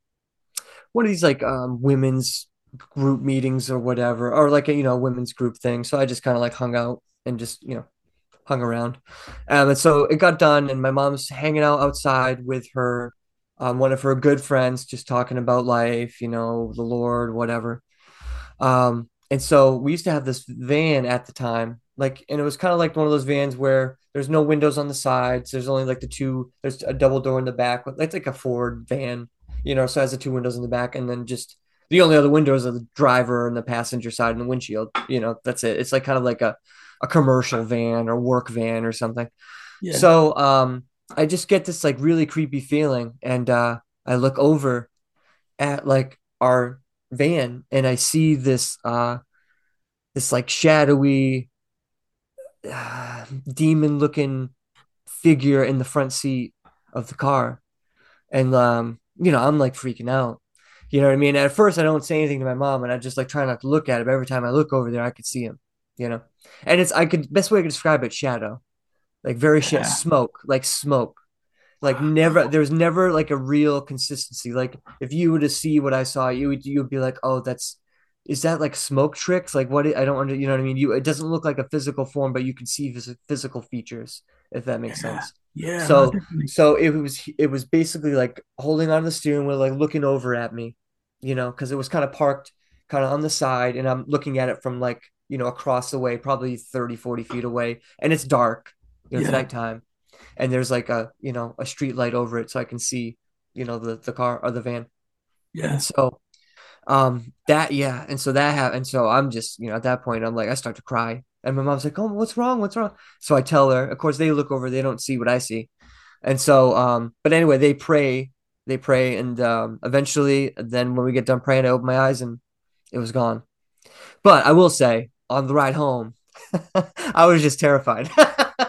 one of these like um women's group meetings or whatever, or like a you know women's group thing. So I just kind of like hung out and just you know hung around. Um, and so it got done, and my mom's hanging out outside with her um one of her good friends, just talking about life, you know, the Lord, whatever. Um, and so we used to have this van at the time, like, and it was kind of like one of those vans where there's no windows on the sides. There's only like the two, there's a double door in the back. It's like a Ford van, you know, so it has the two windows in the back, and then just the only other windows are the driver and the passenger side and the windshield. You know, that's it. It's like kind of like a, a commercial van or work van or something. yeah? So um, I just get this like really creepy feeling, and uh, I look over at like our van, and I see this uh, this like shadowy, uh, demon looking figure in the front seat of the car, and um, you know I'm like freaking out. You know what I mean? At first, I don't say anything to my mom, and I just like try not to look at him. Every time I look over there, I could see him. You know, and it's I could best way I could describe it shadow like very shit. Yeah. smoke. Like smoke. Like never there's never like a real consistency. Like if you were to see what i saw you would you would be like oh that's is that like smoke tricks? Like what i don't under you know what i mean? You it doesn't look like a physical form but you can see phys- physical features if that makes Yeah. sense. Yeah, so- definitely. so it was it was basically like holding on to the steering wheel like looking over at me you know because it was kind of parked kind of on the side and i'm looking at it from like you know across the way probably 30 40 feet away and it's dark you know it's Yeah. nighttime and there's like a you know a street light over it so i can see you know the the car or the van. Yeah, and so um that yeah and so that happened so i'm just you know at that point i'm like i start to cry and my mom's like oh what's wrong? What's wrong? So i tell her of course they look over they don't see what i see. And so um but anyway they pray they pray and um eventually then when we get done praying i open my eyes and it was gone. But i will say on the ride home i was just terrified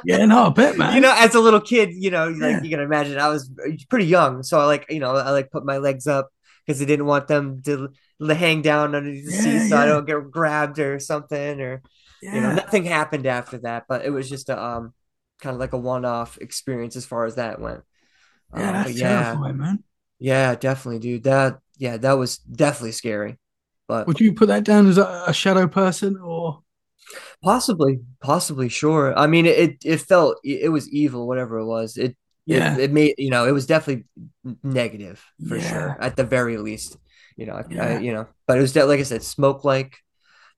yeah. No, I bet, man. you know, as a little kid, you know, like Yeah. you can imagine, I was pretty young, so I like, you know, I like put my legs up because I didn't want them to hang down underneath the Yeah, seat so I don't get grabbed or something, or yeah, you know, nothing happened after that, but it was just a um, kind of like a one-off experience as far as that went. yeah, Um, that's yeah, terrifying, man. yeah, definitely, dude. That, yeah, that was definitely scary, but Would you put that down as a, a shadow person or? Possibly, possibly, sure. I mean, it it felt it was evil, whatever it was. It Yeah, it, it made you know it was definitely negative for Yeah. sure at the very least you know I, I, you know but it was de- like i said smoke like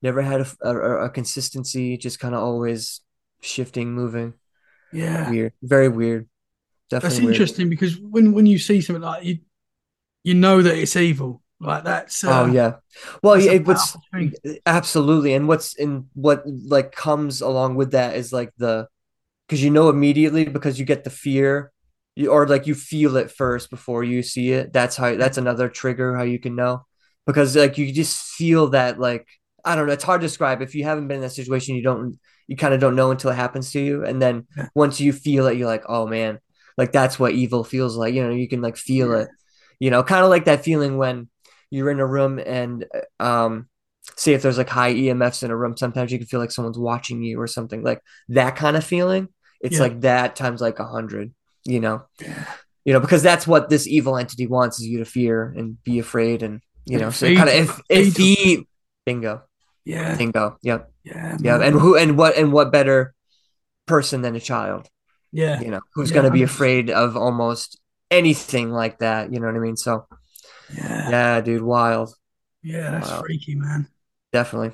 never had a consistency just kind of always shifting moving yeah. weird very weird That's definitely weird. interesting because when when you see something like you, you know that it's evil. Like that's. Uh, oh yeah well yeah it, what's thing. absolutely and what's in what like comes along with that is like the because you know immediately because you get the fear you, or like you feel it first before you see it that's how that's another trigger how you can know because like you just feel that like I don't know. It's hard to describe. If you haven't been in that situation, you don't you kind of don't know until it happens to you. And then Yeah. once you feel it, you're like, oh man, like that's what evil feels like. You know, you can like feel Yeah. it. You know, kind of like that feeling when you're in a room and um say if there's like high EMFs in a room, sometimes you can feel like someone's watching you or something like that kind of feeling. It's Yeah. like that times like a hundred, you know, Yeah. you know, because that's what this evil entity wants is you to fear and be afraid. And, you know, so kind of, if, feed, bingo, Yeah. bingo. Yep. Yeah. Yeah. man. And who, and what, and what better person than a child, yeah. you know, who's Yeah, going to be 100%. afraid of almost anything like that. You know what I mean? So, Yeah. yeah, dude, wild. Yeah. That's Wow. freaky, man. Definitely.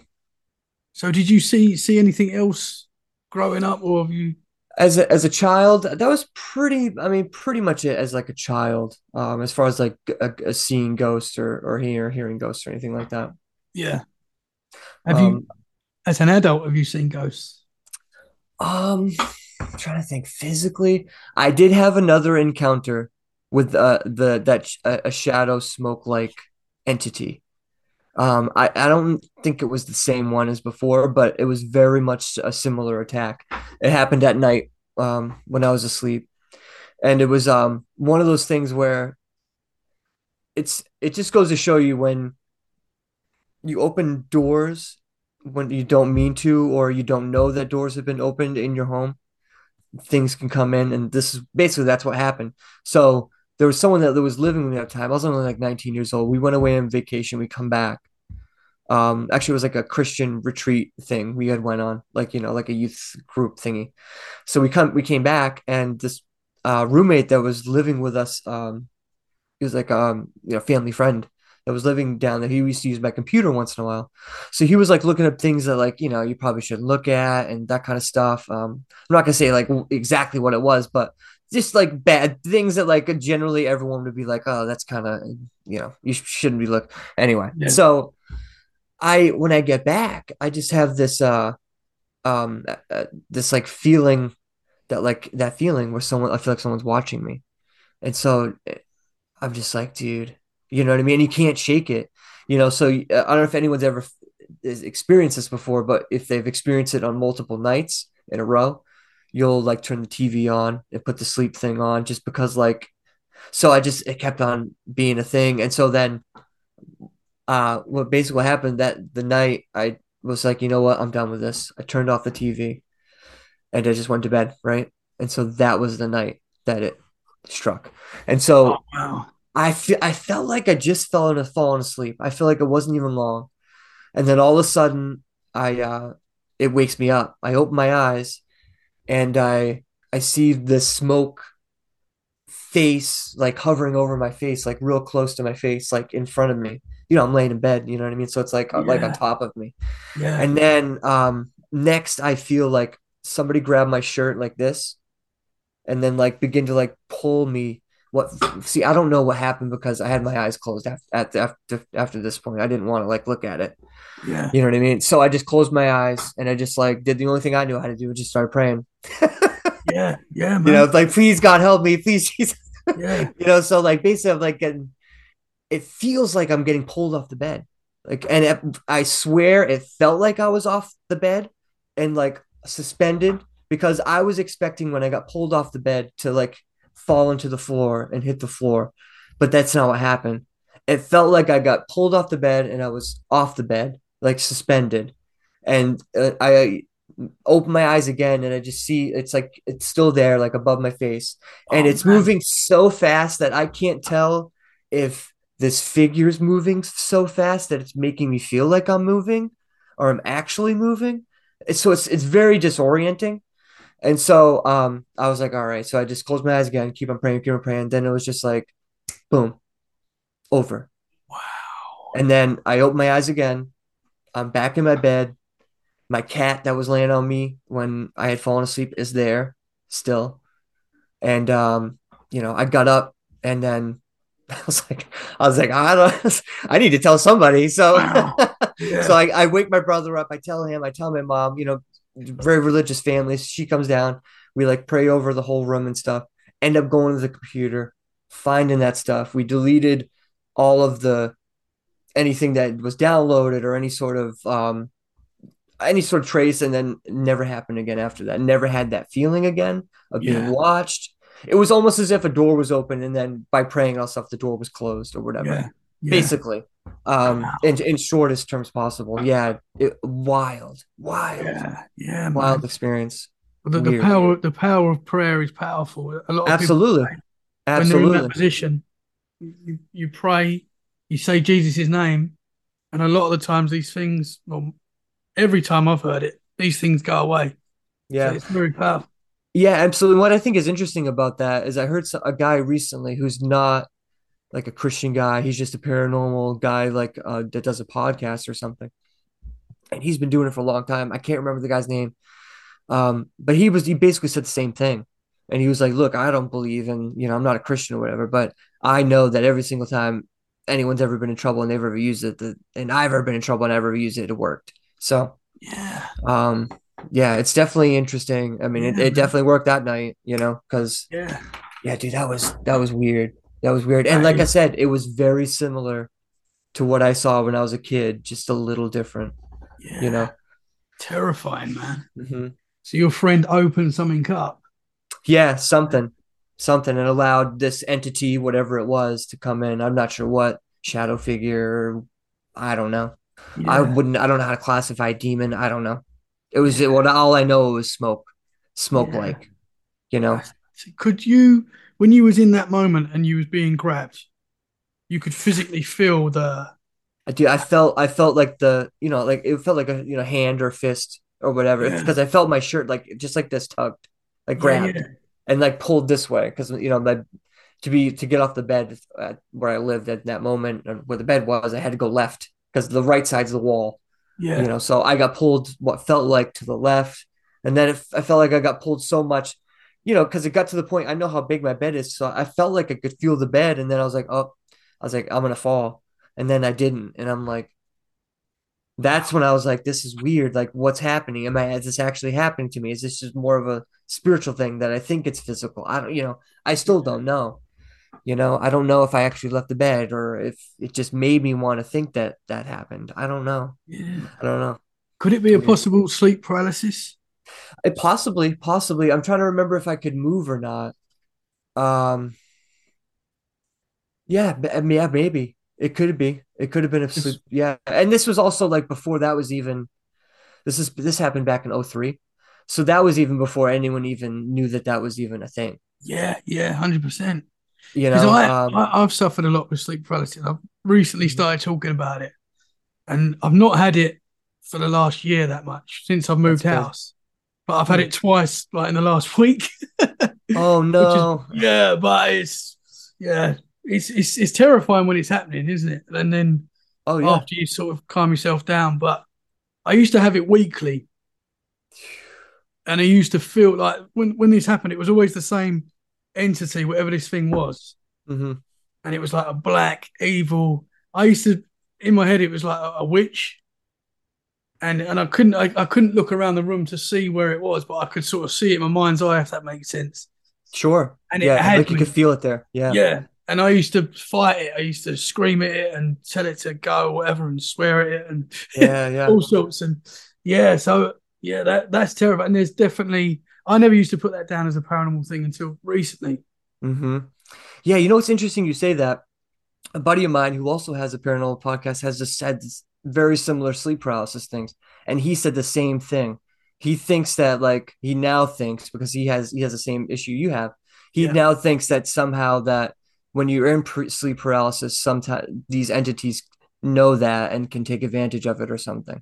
So, did you see see anything else growing up, or have you? as a, as a child that was pretty i mean pretty much it as like a child um as far as like a, a seeing ghosts or or hear, hearing ghosts or anything like that Yeah. Have you, um, as an adult, have you seen ghosts? um I'm trying to think physically i did have another encounter with uh the that sh- a, shadow smoke like entity. Um I, I don't think it was the same one as before but it was very much a similar attack. It happened at night um when i was asleep. And it was um one of those things where it's it just goes to show you when you open doors when you don't mean to or you don't know that doors have been opened in your home things can come in and this is basically that's what happened. So there was someone that, was living with me at the time. I was only like 19 years old. We went away on vacation. We come back. Um actually it was like a christian retreat thing we had went on like you know like a youth group thingy. So we come we came back and this uh roommate that was living with us um he was like um you know family friend that was living down there. He used to use my computer once in a while. So he was like looking up things that like you know you probably shouldn't look at and that kind of stuff. Um i'm not gonna say like exactly what it was but just like bad things that like generally everyone would be like oh that's kind of you know you sh- shouldn't be look anyway Yeah. so i when i get back i just have this uh um uh, uh, this like feeling that like that feeling where someone i feel like someone's watching me. And so eh, i'm just like dude you know what i mean? You can't shake it you know? So uh, i don't know if anyone's ever experienced this before but if they've experienced it on multiple nights in a row you'll like turn the tv on and put the sleep thing on just because like so i just it kept on being a thing and so then uh what basically what happened that the night i was like you know what i'm done with this i turned off the tv and i just went to bed right and so that was the night that it struck and so Oh, wow. I feel I felt like I just fell into falling asleep. I feel like it wasn't even long. And then all of a sudden I uh it wakes me up. I open my eyes and I I see this smoke face like hovering over my face, like real close to my face, like in front of me. You know, I'm laying in bed, you know what I mean? So it's like like on top of me. Yeah. And then um next I feel like somebody grab my shirt like this and then like begin to like pull me what see I don't know what happened because I had my eyes closed after after after this point. I didn't want to like look at it. yeah. You know what I mean? So I just closed my eyes and I just like did the only thing I knew how to do, which just start praying. Yeah. Yeah, man. You know, like please God help me, please Jesus. yeah. You know, so like basically I'm like getting it feels like I'm getting pulled off the bed. Like and it, I swear it felt like I was off the bed and like suspended because I was expecting when I got pulled off the bed to like fall into the floor and hit the floor, but that's not what happened. It felt like I got pulled off the bed and I was off the bed, like suspended. And uh, I open my eyes again and I just see it's like it's still there, like above my face. And Oh, it's man. moving so fast that I can't tell if this figure's moving so fast that it's making me feel like I'm moving or I'm actually moving. So it's it's very disorienting. And so um I was like, all right. So I just closed my eyes again, keep on praying, keep on praying. Then it was just like boom, over. Wow. And then I open my eyes again. I'm back in my bed. My cat that was laying on me when I had fallen asleep is there still. And um, you know, I got up and then I was like, I was like, I don't I need to tell somebody. So Wow. Yeah. so I, I wake my brother up, I tell him, I tell my mom, you know, very religious family. She comes down, we like pray over the whole room and stuff. End up going to the computer, finding that stuff. We deleted all of the anything that was downloaded or any sort of um, any sort of trace, and then never happened again after that. Never had that feeling again of being Yeah. watched. It was almost as if a door was open, and then by praying all stuff, the door was closed or whatever. Yeah. Yeah. Basically, um, Wow. in in shortest terms possible. Yeah, it, wild, wild, Yeah. Yeah. Man. wild experience. The, the power the power of prayer is powerful. A lot of Absolutely, people, when they're in that position, you, you pray, you say Jesus' name, and a lot of the times these things, well, every time I've heard it, these things go away. Yeah. So it's very powerful. Yeah, absolutely. What I think is interesting about that is I heard a guy recently who's not like a Christian guy. He's just a paranormal guy, like uh, that does a podcast or something. And he's been doing it for a long time. I can't remember the guy's name. Um, but he was he basically said the same thing. And he was like, "Look, I don't believe in, you know, I'm not a Christian or whatever, but I know that every single time anyone's ever been in trouble and they've ever used it, that, and I've ever been in trouble and I've ever used it, it worked." So, Yeah. um, yeah, it's definitely interesting. I mean, it, Yeah, it man. definitely worked that night, you know, because Yeah. yeah, dude, that was that was weird. That was weird. And like I said, it was very similar to what I saw when I was a kid, just a little different, Yeah. you know. Terrifying, man. hmm So your friend opened something up. Yeah, something, something, and allowed this entity, whatever it was, to come in. I'm not sure what shadow figure. I don't know. I wouldn't. I don't know how to classify demon. I don't know. It was well. all I know was smoke, smoke Yeah. like, you know. Could you, when you was in that moment and you was being grabbed, you could physically feel the I do. I felt. I felt like the. You know, like it felt like a you know hand or fist or whatever. Yeah. Because I felt my shirt like just like this tugged, like grabbed yeah. and like pulled this way. Because you know my to be to get off the bed where I lived at that moment where the bed was, I had to go left because the right side's the wall. Yeah. You know, so I got pulled what felt like to the left, and then it, I felt like I got pulled so much. You know, because it got to the point I know how big my bed is, so I felt like I could feel the bed, and then I was like, oh, I was like, I'm gonna fall, and then I didn't, and I'm like, that's when I was like, this is weird. Like, what's happening? Am I, is this actually happening to me? Is this just more of a spiritual thing that I think it's physical? I don't, you know, I still don't know. You know, I don't know if I actually left the bed or if it just made me want to think that that happened. I don't know. Yeah. I don't know. Could it be a possible sleep paralysis? It possibly, possibly. I'm trying to remember if I could move or not. Um, yeah, mean, yeah, maybe it could be. It could have been a sleep. Yeah, and this was also like before that was even. This is this happened back in 03. so that was even before anyone even knew that that was even a thing. Yeah, yeah, hundred percent. You know, I, um, I I've suffered a lot with sleep paralysis. I've recently Mhm. started talking about it, and I've not had it for the last year that much since I've moved house. But I've had it twice, like in the last week. oh no, yeah, but it's yeah, it's it's it's terrifying when it's happening, isn't it? And then oh yeah, after you sort of calm yourself down. But I used to have it weekly, and I used to feel like when when this happened, it was always the same entity, whatever this thing was, hmm and it was like a black evil. I used to in my head it was like a, a witch. And and I couldn't I, I couldn't look around the room to see where it was, but I could sort of see it in my mind's eye if that makes sense. sure. And it yeah, had like you could feel it there. Yeah, Yeah. And I used to fight it. I used to scream at it and tell it to go or whatever and swear at it and yeah, yeah. all sorts. And yeah, so yeah, that that's terrible. And there's definitely I never used to put that down as a paranormal thing until recently. hmm Yeah, you know what's interesting? You say that. A buddy of mine who also has a paranormal podcast has just said very similar sleep paralysis things, and he said the same thing. He thinks that like he now thinks because he has he has the same issue you have. He Yeah. now thinks that somehow that when you're in sleep paralysis, sometimes these entities know that and can take advantage of it or something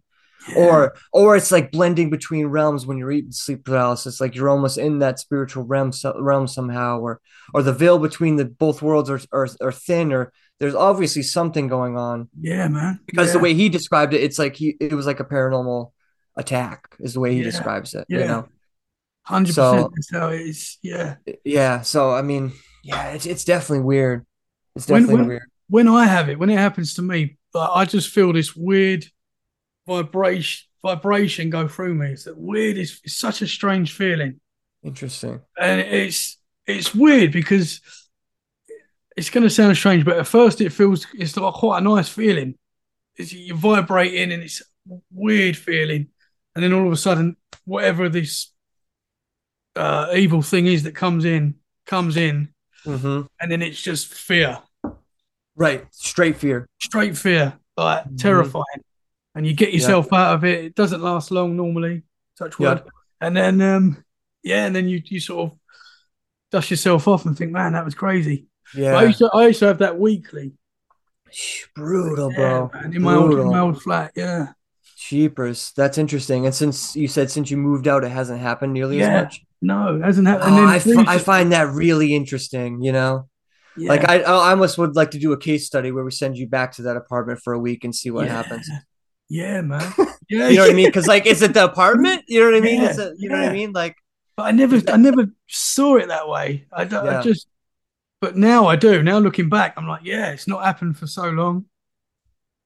or or it's like blending between realms when you're eating sleep paralysis like you're almost in that spiritual realm realm somehow or or the veil between the both worlds are, are are thin or there's obviously something going on yeah, man. because yeah. the way he described it it's like he it was like a paranormal attack is the way he Yeah. describes it you Yeah. know hundred so- percent that's how it is. Yeah. yeah so i mean yeah it's, it's definitely weird it's definitely when- weird When I have it, when it happens to me, I just feel this weird vibration vibration go through me. It's that weird, it's, it's such a strange feeling. interesting and it's it's weird because it's going to sound strange, but at first it feels it's like quite a nice feeling, it's, you're vibrating and it's a weird feeling, and then all of a sudden, whatever this uh, evil thing is that comes in comes in, hmm and then it's just fear, Right. Straight fear. straight fear, like Mhm. terrifying, and you get yourself out of it. It doesn't last long normally, touch wood, and then um, yeah, and then you you sort of dust yourself off and think, man, that was crazy. But I Yeah. used to I used to have that weekly. Brutal, Yeah, bro. man, in my old, in my old flat, yeah. Cheapers. That's interesting. And since you said since you moved out, it hasn't happened nearly Yeah. as much. No, it hasn't happened. Oh, I, fi- I find that really interesting. You know, yeah, like I, I almost would like to do a case study where we send you back to that apartment for a week and see what yeah. happens. Yeah, man. Yeah, You know what I mean? Because like, is it the apartment? You know what I mean? Yeah, Is it? You know what. I mean? Like, But I never, I never saw it that way. I, don't- I Yeah. just, but now I do. Now looking back, I'm like, yeah, it's not happened for so long,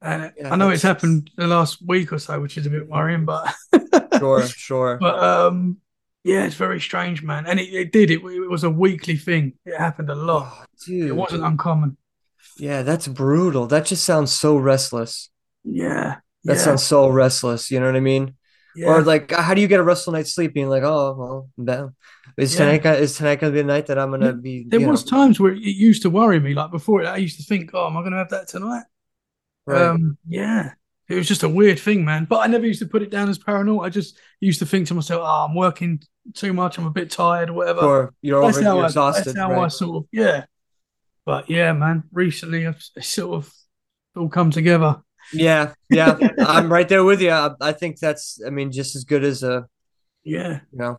and Yeah, I know it's happened the last week or so, which is a bit worrying. But, sure, sure. but um, yeah, it's very strange, man. And it, it did. It, it was a weekly thing. It happened a lot. Oh, It wasn't uncommon. Yeah, that's brutal. That just sounds so restless. Yeah, That yeah, sounds so restless. You know what I mean? Yeah. Or like, how do you get a restful night's sleep? Being like, oh well, damn. Is Yeah. tonight is tonight gonna be a night that I'm gonna be? There was know, times where it used to worry me. Like before, I used to think, "Oh, am I going to have that tonight?" right. Um, yeah, it was just a weird thing, man. But I never used to put it down as paranormal. I just used to think to myself, "Oh, I'm working too much. I'm a bit tired, or whatever." or you're that's over, how you're I, exhausted. That's how I sort of, yeah. But yeah, man. Recently, I've sort of all come together. Yeah, yeah, I'm right there with you. I, I think that's, I mean, just as good as a, Yeah. you know,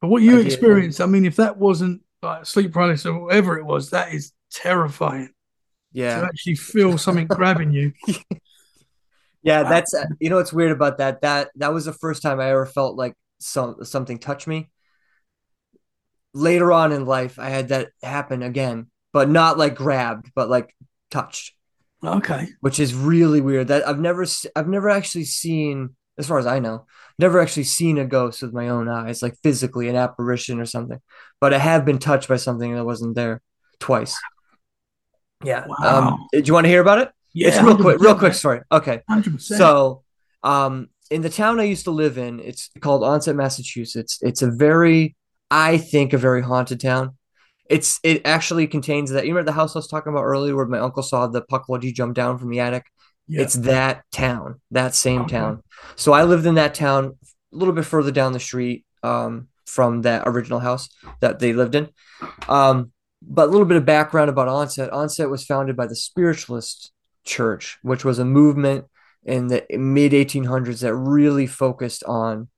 But what you experienced, I mean, if that wasn't like sleep paralysis or whatever it was, that is terrifying Yeah, to actually feel something grabbing you. yeah. Wow. That's, uh, you know, what's weird about that. That that was the first time I ever felt like some something touched me. Later on in life, I had that happen again, but not like grabbed, but like touched. Okay. which is really weird. That I've never, I've never actually seen, as far as I know, never actually seen a ghost with my own eyes, like physically an apparition or something. But I have been touched by something that wasn't there twice. Yeah. Wow. Um. Do you want to hear about it? Yeah. it's real quick, real quick story. Okay. Hundred percent. So, um, in the town I used to live in, it's called Onset, Massachusetts. It's a very, I think, a very haunted town. It's it actually contains that. You remember the house I was talking about earlier, where my uncle saw the Pukwudgie jump down from the attic. yeah. It's that town, that same Okay. town. So I lived in that town a little bit further down the street um, from that original house that they lived in. Um, but a little bit of background about Onset. Onset was founded by the Spiritualist Church, which was a movement in the mid 1800s that really focused on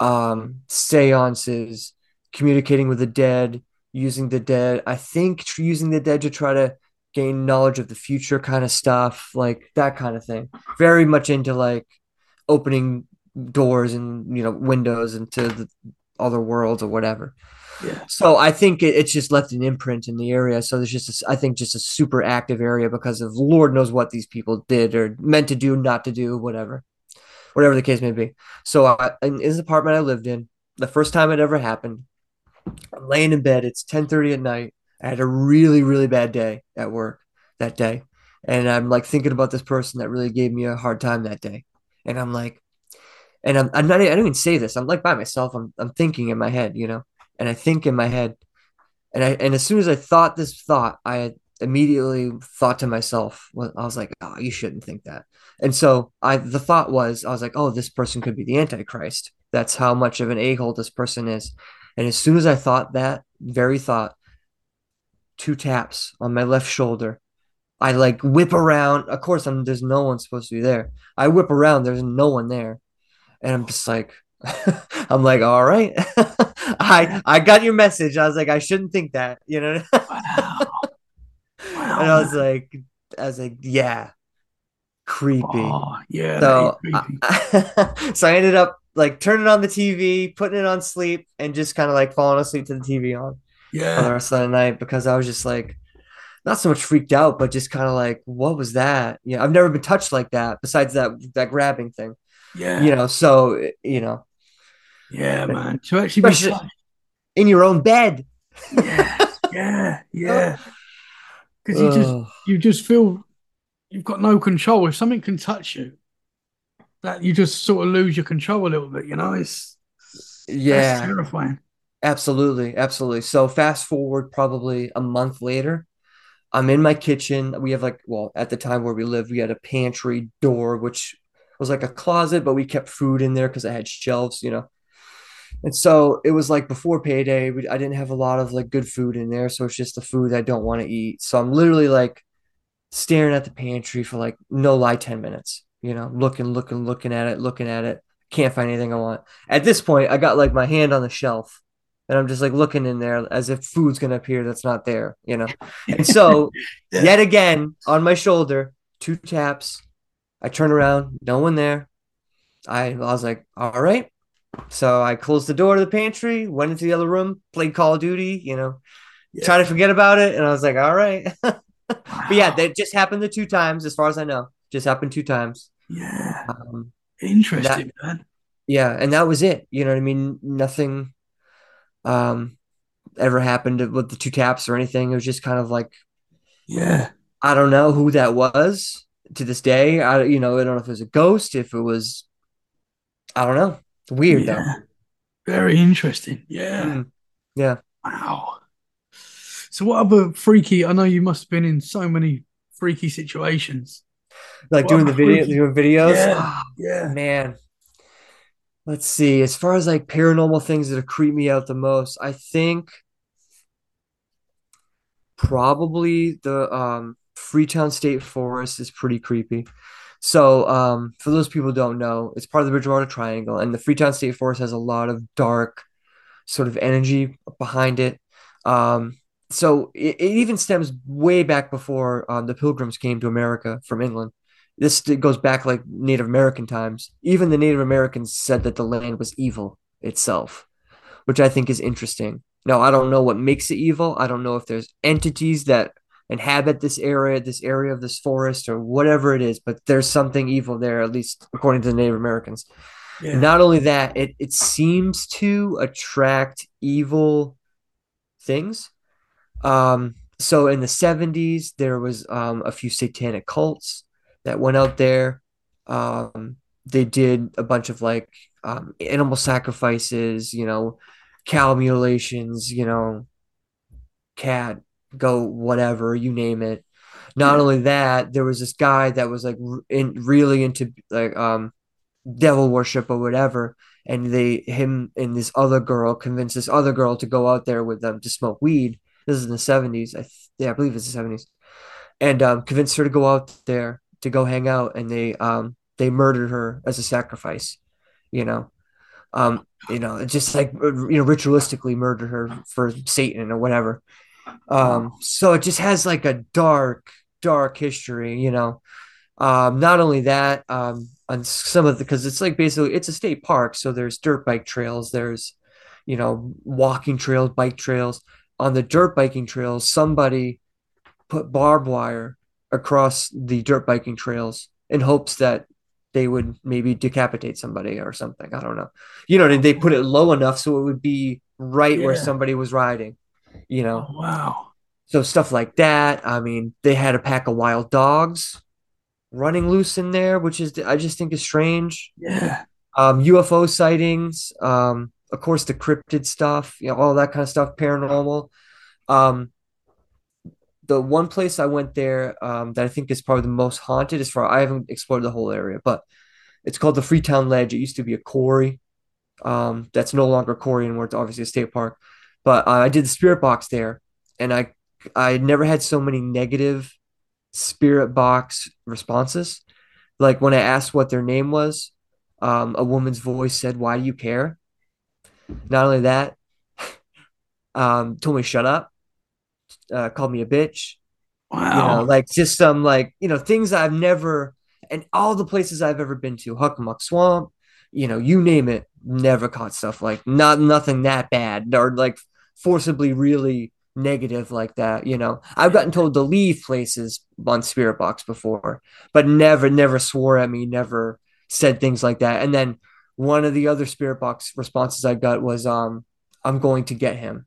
um, seances, communicating with the dead, using the dead. I think tr- using the dead to try to gain knowledge of the future kind of stuff, like that kind of thing. Very much into like opening doors and you know windows into the other worlds or whatever. Yeah. So I think it, it's just left an imprint in the area. So there's just a I think just a super active area because of Lord knows what these people did or meant to do, not to do, whatever, whatever the case may be. So I, in this apartment I lived in, the first time it ever happened, I'm laying in bed. It's 10:30 at night. I had a really, really bad day at work that day. And I'm like thinking about this person that really gave me a hard time that day. And I'm like, and I'm, I'm not, I don't even say this. I'm like by myself. I'm, I'm thinking in my head, you know, and I think in my head. And I, and as soon as I thought this thought, I immediately thought to myself, well, I was like, oh, you shouldn't think that. And so I, the thought was, I was like, oh, this person could be the Antichrist. That's how much of an a-hole this person is. And as soon as I thought that very thought, two taps on my left shoulder. I like whip around. Of course, I'm there's no one supposed to be there. I whip around, there's no one there. And I'm just like I'm like, all right. I I got your message. I was like, I shouldn't think that, you know. Wow. Wow. and I was like, I was like, yeah, creepy. Oh, yeah. So, creepy. so I ended up like turning on the TV, putting it on sleep, and just kind of like falling asleep to the TV on. for the rest of the night because I was just like, not so much freaked out, but just kind of like, what was that? You know, I've never been touched like that besides that that grabbing thing. Yeah. You know, so you know, Yeah, man. To actually be in your own bed. Yeah. Yeah. Oh. Yeah. Because you just you just feel you've got no control. If something can touch you, that you just sort of lose your control a little bit. You know, it's Yeah, terrifying. absolutely, absolutely. So fast forward probably a month later, I'm in my kitchen. We have like, well, at the time where we lived, we had a pantry door, which was like a closet, but we kept food in there because I had shelves, you know. And so it was like before payday, we, I didn't have a lot of like good food in there, so it's just the food I don't want to eat. So I'm literally like staring at the pantry for like no lie 10 minutes, you know, looking, looking, looking at it, looking at it. Can't find anything I want. At this point, I got like my hand on the shelf and I'm just like looking in there as if food's gonna appear that's not there, you know. And so Yeah. yet again on my shoulder, two taps. I turn around, no one there. I, I was like, all right. So I closed the door to the pantry, went into the other room, played Call of Duty, you know, Yeah. try to forget about it. And I was like, all right. but yeah, that just happened the two times, as far as I know. Just happened two times. Yeah, Um, interesting, man. yeah, and that was it. You know what I mean? Nothing um ever happened with the two taps or anything. It was just kind of like Yeah, I don't know who that was to this day. I you know, I don't know if it was a ghost, if it was I don't know. It's weird though. very interesting. Yeah, Mm, yeah. wow. So, what other freaky? I know you must have been in so many freaky situations. Like doing the video doing videos. Yeah, Ah, yeah, man. Let's see. As far as like paranormal things that have creeped me out the most, I think probably the um Freetown State Forest is pretty creepy. So, um, for those people who don't know, it's part of the Bridgewater Triangle, and the Freetown State Forest has a lot of dark sort of energy behind it. Um, so it, it even stems way back before um, the Pilgrims came to America from England. This goes back like Native American times. Even the Native Americans said that the land was evil itself, which I think is interesting. Now, I don't know what makes it evil. I don't know if there's entities that inhabit this area, this area of this forest, or whatever it is, but there's something evil there, at least according to the Native Americans. yeah. Not only that, it, it seems to attract evil things. Um, so in the 70s, there was um, a few satanic cults that went out there. Um, they did a bunch of like um, animal sacrifices, you know, cow mutilations, you know, cat, goat, whatever, you name it. Not only that, there was this guy that was like in really into like um devil worship or whatever, and they him and this other girl convinced this other girl to go out there with them to smoke weed. This is in the 70s. I th- yeah, I believe it's the 70s. And um convinced her to go out there to go hang out and they um they murdered her as a sacrifice, you know. Um you know, just like you know ritualistically murdered her for Satan or whatever. Um so it just has like a dark dark history, you know. Um, not only that, um, on some of the because it's like basically it's a state park, so there's dirt bike trails, there's you know walking trails, bike trails. On the dirt biking trails, somebody put barbed wire across the dirt biking trails in hopes that they would maybe decapitate somebody or something. I don't know. You know, they put it low enough so it would be right where somebody was riding. You know, Oh, wow. so stuff like that. I mean, they had a pack of wild dogs running loose in there, which is I just think is strange. Yeah. Um, UFO sightings, um, of course, the cryptid stuff, you know, all that kind of stuff, paranormal. Um, the one place I went there um, that I think is probably the most haunted, as far I haven't explored the whole area, but it's called the Freetown Ledge. It used to be a quarry. Um, that's no longer quarry anymore. It's obviously a state park. But uh, I did the spirit box there, and I I never had so many negative spirit box responses. Like when I asked what their name was, um, a woman's voice said, "Why do you care?" Not only that, um, told me shut up, uh, called me a bitch. You know, Wow. like just some like you know things I've never and all the places I've ever been to, Hockomock Swamp, you know, you name it, never caught stuff like not nothing that bad or like forcibly really negative like that. You know, I've gotten told to leave places on Spirit Box before, but never, never swore at me, never said things like that. And then one of the other Spirit Box responses I got was, um, "I'm going to get him."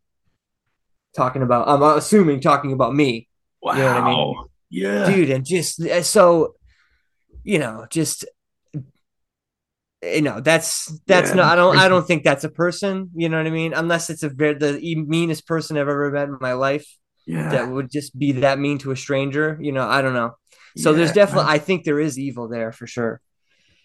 Talking about, I'm assuming talking about me. Wow. You know what I mean? Yeah. dude, and just uh, so you know, just you know, that's that's Yeah, not. I don't. I don't think that's a person. You know what I mean? Unless it's a very the meanest person I've ever met in my life Yeah. that would just be that mean to a stranger. You know, I don't know. So there's definitely. man. I think there is evil there for sure.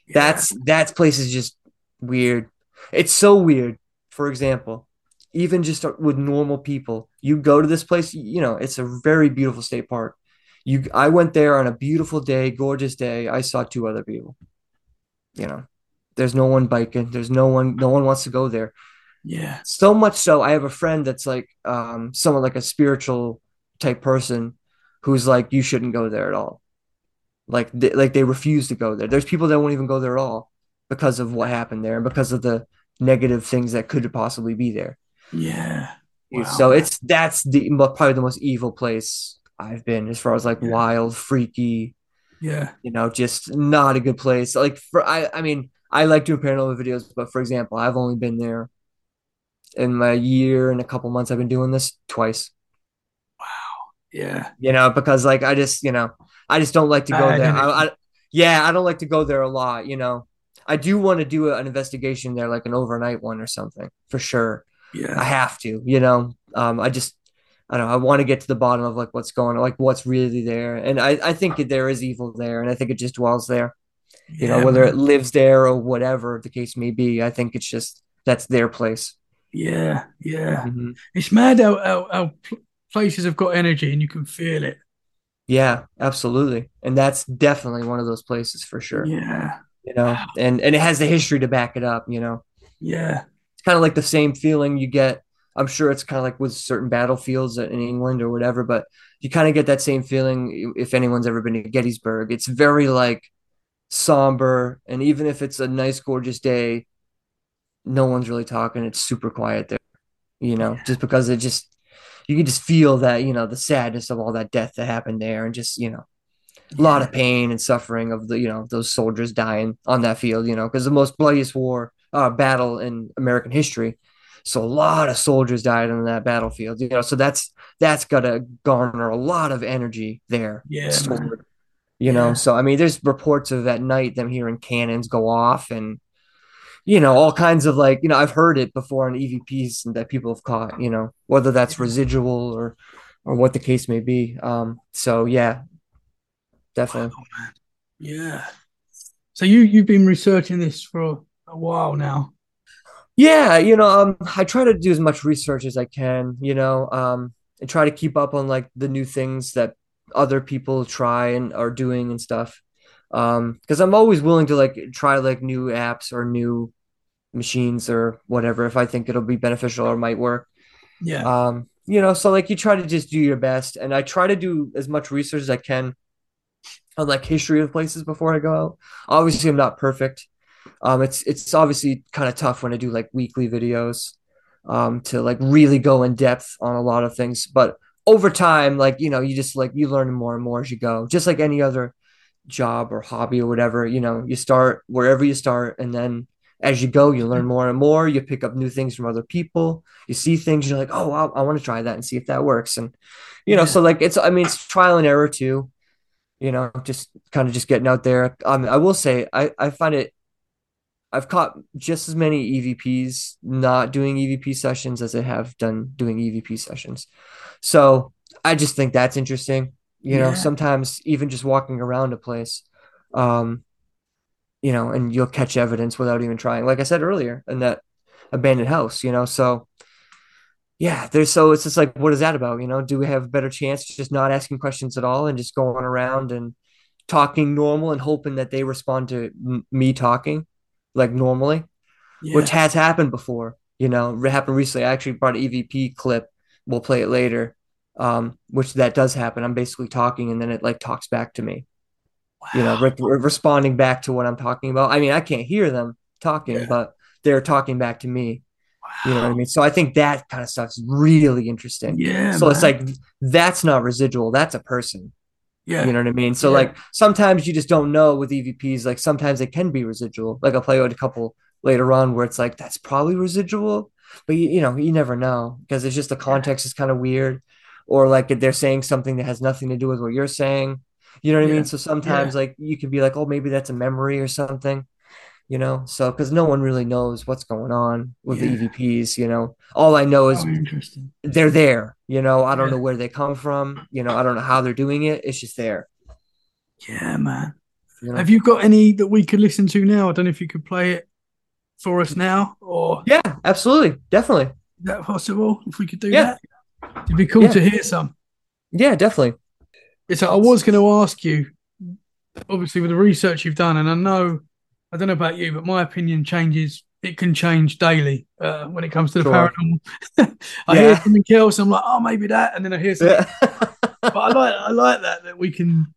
Yeah. That's that place is just weird. It's so weird. For example, even just with normal people, you go to this place. You know, it's a very beautiful state park. You, I went there on a beautiful day, gorgeous day. I saw two other people. You know, there's no one biking. There's no one. No one wants to go there. yeah. So much so, I have a friend that's like, um, someone like a spiritual type person, who's like, you shouldn't go there at all. Like, they, like they refuse to go there. There's people that won't even go there at all because of what happened there and because of the negative things that could possibly be there. Yeah. Wow. So it's that's the probably the most evil place I've been as far as like Yeah. wild, freaky, Yeah. you know, just not a good place. Like for I I mean, I like doing paranormal videos, but for example, I've only been there in my year and a couple months I've been doing this twice. Wow. Yeah. You know, because like I just, you know, I just don't like to go Bad there. I, I yeah, I don't like to go there a lot, you know. I do want to do an investigation there, like an overnight one or something, for sure. Yeah, I have to, you know. Um, I just, I don't know. I want to get to the bottom of like what's going on, like what's really there, and I, I think there is evil there, and I think it just dwells there. You know, whether man. it lives there or whatever the case may be. I think it's just that's their place. Yeah. Yeah. Mhm. It's mad how, how, how pl- places have got energy and you can feel it. Yeah, absolutely, and that's definitely one of those places for sure. Yeah. You know, and and it has the history to back it up. You know, Yeah. it's kind of like the same feeling you get. I'm sure it's kind of like with certain battlefields in England or whatever, but you kind of get that same feeling if anyone's ever been to Gettysburg. It's very like somber, and even if it's a nice, gorgeous day, no one's really talking. It's super quiet there, you know, Yeah. just because it just you can just feel that, you know, the sadness of all that death that happened there, and just you know, a lot of pain and suffering of the you know those soldiers dying on that field you know because the most bloodiest war uh, battle in american history. So a lot of soldiers died on that battlefield you know so that's that's gotta garner a lot of energy there. Yeah, stored, you know Yeah. so i mean there's reports of at night them hearing cannons go off and you know all kinds of like you know i've heard it before on evps that people have caught you know whether that's residual or or what the case may be. Um so yeah definitely Yeah. So you you've been researching this for a while now. Yeah, you know, um, I try to do as much research as I can, you know, um, and try to keep up on like the new things that other people try and are doing and stuff. Um, because I'm always willing to like try like new apps or new machines or whatever if I think it'll be beneficial or might work. Yeah. Um, you know, so like you try to just do your best, and I try to do as much research as I can on like history of places before I go out. Obviously, I'm not perfect. Um, it's it's obviously kind of tough when I do like weekly videos, um, to like really go in depth on a lot of things. But over time, like you know, you just like you learn more and more as you go, just like any other job or hobby or whatever. You know, you start wherever you start, and then as you go, you learn more and more. You pick up new things from other people. You see things, you're like, oh, wow, I want to try that and see if that works. And you know, Yeah. so like it's I mean, it's trial and error too. You know, just kind of just getting out there. Um, I will say, I I find it I've caught just as many EVPs not doing EVP sessions as I have done doing EVP sessions. So I just think that's interesting. You know, Yeah. sometimes even just walking around a place, um, you know, and you'll catch evidence without even trying. Like I said earlier, in that abandoned house, you know. So yeah, there's so it's just like, what is that about? You know, do we have a better chance just not asking questions at all and just going around and talking normal and hoping that they respond to m- me talking like normally, Yeah. which has happened before. You know, it happened recently. I actually brought an EVP clip. We'll play it later. Um, which that does happen. I'm basically talking and then it like talks back to me. Wow. You know, re- re- responding back to what I'm talking about. I mean, I can't hear them talking, Yeah. but they're talking back to me. You know what I mean? So I think that kind of stuff's really interesting. Yeah, so it's like that's not residual. That's a person. Yeah. You know what I mean? So Yeah. like sometimes you just don't know with EVPs. Like sometimes it can be residual. Like I'll play with a couple later on where it's like that's probably residual, but you, you know you never know because it's just the context is kind of weird, or like they're saying something that has nothing to do with what you're saying. You know what I mean? So sometimes like you could be like, oh, maybe that's a memory or something, you know? So because no one really knows what's going on with Yeah. the EVPs, you know. All I know is Oh, they're there, you know. I don't Yeah. know where they come from, you know, I don't know how they're doing it. It's just there. Yeah, man. You know? Have you got any that we could listen to now? I don't know if you could play it for us now, or yeah, absolutely. Definitely. is that possible? If we could do Yeah. that, it'd be cool to hear some. Yeah, definitely. It's, I was going to ask you, obviously, with the research you've done, and I know, I don't know about you, but my opinion changes. It can change daily uh, when it comes to the Sure. paranormal. I hear Yeah. something else, I'm like, oh, maybe that, and then I hear something. Yeah. But I like, I like that that we can.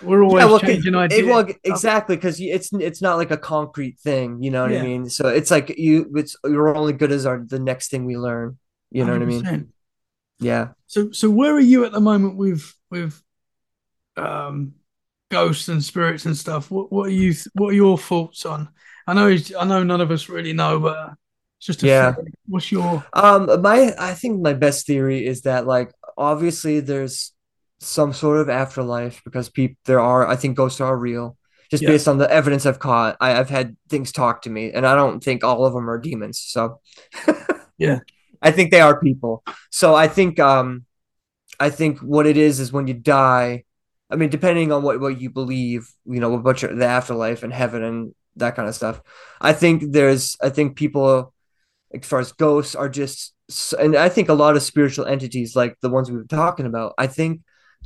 We're always Yeah, well, changing ideas. well, exactly, because it's it's not like a concrete thing, you know what Yeah. I mean? So it's like you, it's you're only good as our the next thing we learn. You know what I mean? Yeah. So, so where are you at the moment with with um, ghosts and spirits and stuff? What what are you what are your thoughts on? I know I know none of us really know, but it's just a Yeah. theory. What's your Um, my I think my best theory is that like obviously there's some sort of afterlife because people there are I think ghosts are real. Just Yeah. based on the evidence I've caught, I, I've had things talk to me, and I don't think all of them are demons. So Yeah. I think they are people. So I think um I think what it is is when you die, I mean, depending on what, what you believe, you know, about your, the afterlife and heaven and that kind of stuff. I think there's, I think people, as far as ghosts, are just, and I think a lot of spiritual entities, like the ones we've been talking about, I think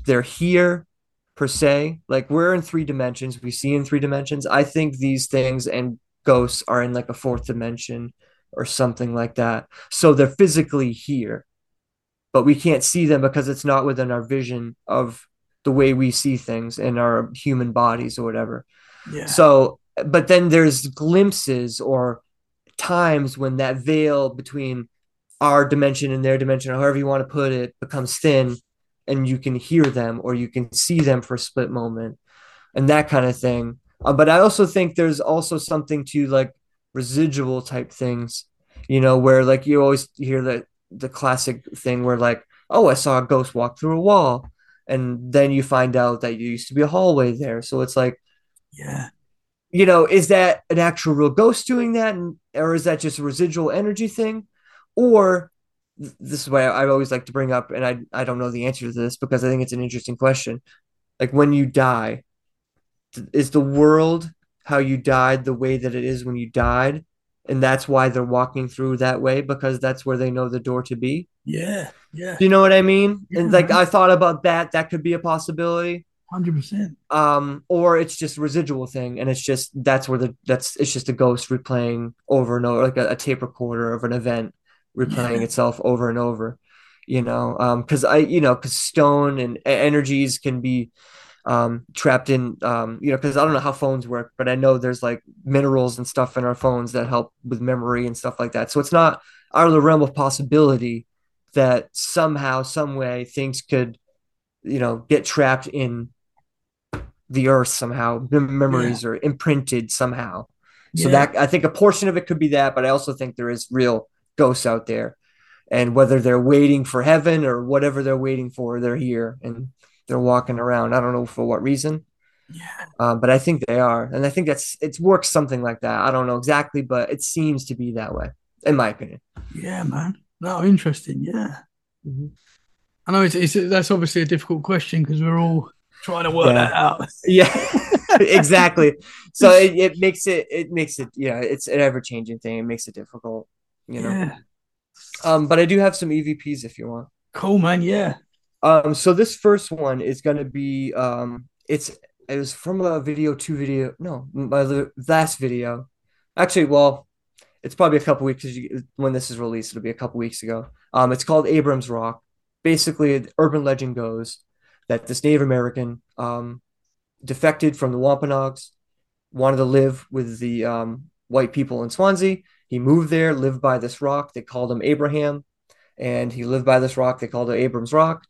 they're here per se. Like we're in three dimensions, we see in three dimensions. I think these things and ghosts are in like a fourth dimension or something like that. So they're physically here but we can't see them because it's not within our vision of the way we see things in our human bodies or whatever. yeah So, but then there's glimpses or times when that veil between our dimension and their dimension, or however you want to put it, becomes thin and you can hear them or you can see them for a split moment and that kind of thing. Uh, but I also think there's also something to like residual type things, you know, where like you always hear that the classic thing where like, oh, I saw a ghost walk through a wall. And then you find out that you used to be a hallway there. So it's like, yeah you know, is that an actual real ghost doing that, and, or is that just a residual energy thing, or this is why I always like to bring up, and I I don't know the answer to this because I think it's an interesting question. Like when you die, is the world how you died the way that it is when you died, and that's why they're walking through that way because that's where they know the door to be. yeah yeah Do you know what I mean? Yeah, and like. I thought about that. That could be a possibility hundred percent um or it's just a residual thing and it's just that's where the that's it's just a ghost replaying over and over like a, a tape recorder of an event replaying Yeah. itself over and over you know um because i you know because stone and energies can be um trapped in um you know because i don't know how phones work but i know there's like minerals and stuff in our phones that help with memory and stuff like that. So it's not out of the realm of possibility that somehow some way things could you know get trapped in the earth somehow mem- memories are imprinted somehow. So Yeah. that i think a portion of it could be that but i also think there is real ghosts out there. And whether they're waiting for heaven or whatever they're waiting for they're here. And they're walking around. I don't know for what reason. Yeah. Um, but i think they are. And i think that's it works something like that. I don't know exactly but it seems to be that way in my opinion. Yeah man. No interesting. Yeah. Mhm. I know it's, it's that's obviously a difficult question because we're all trying to work Yeah. that out. Yeah. Exactly. So it, it makes it it makes it yeah it's an ever-changing thing. It makes it difficult you know. Yeah. Um but i do have some evps if you want. Cool man. Yeah um so this first one is going to be um it's it was from a video two video no my last video actually well it's probably a couple weeks when this is released it'll be a couple weeks ago um it's called abrams rock basically urban legend goes that this native american um defected from the wampanoags wanted to live with the um, white people in Swansea. He moved there, lived by this rock. They called him Abraham, and he lived by this rock. They called it Abram's Rock.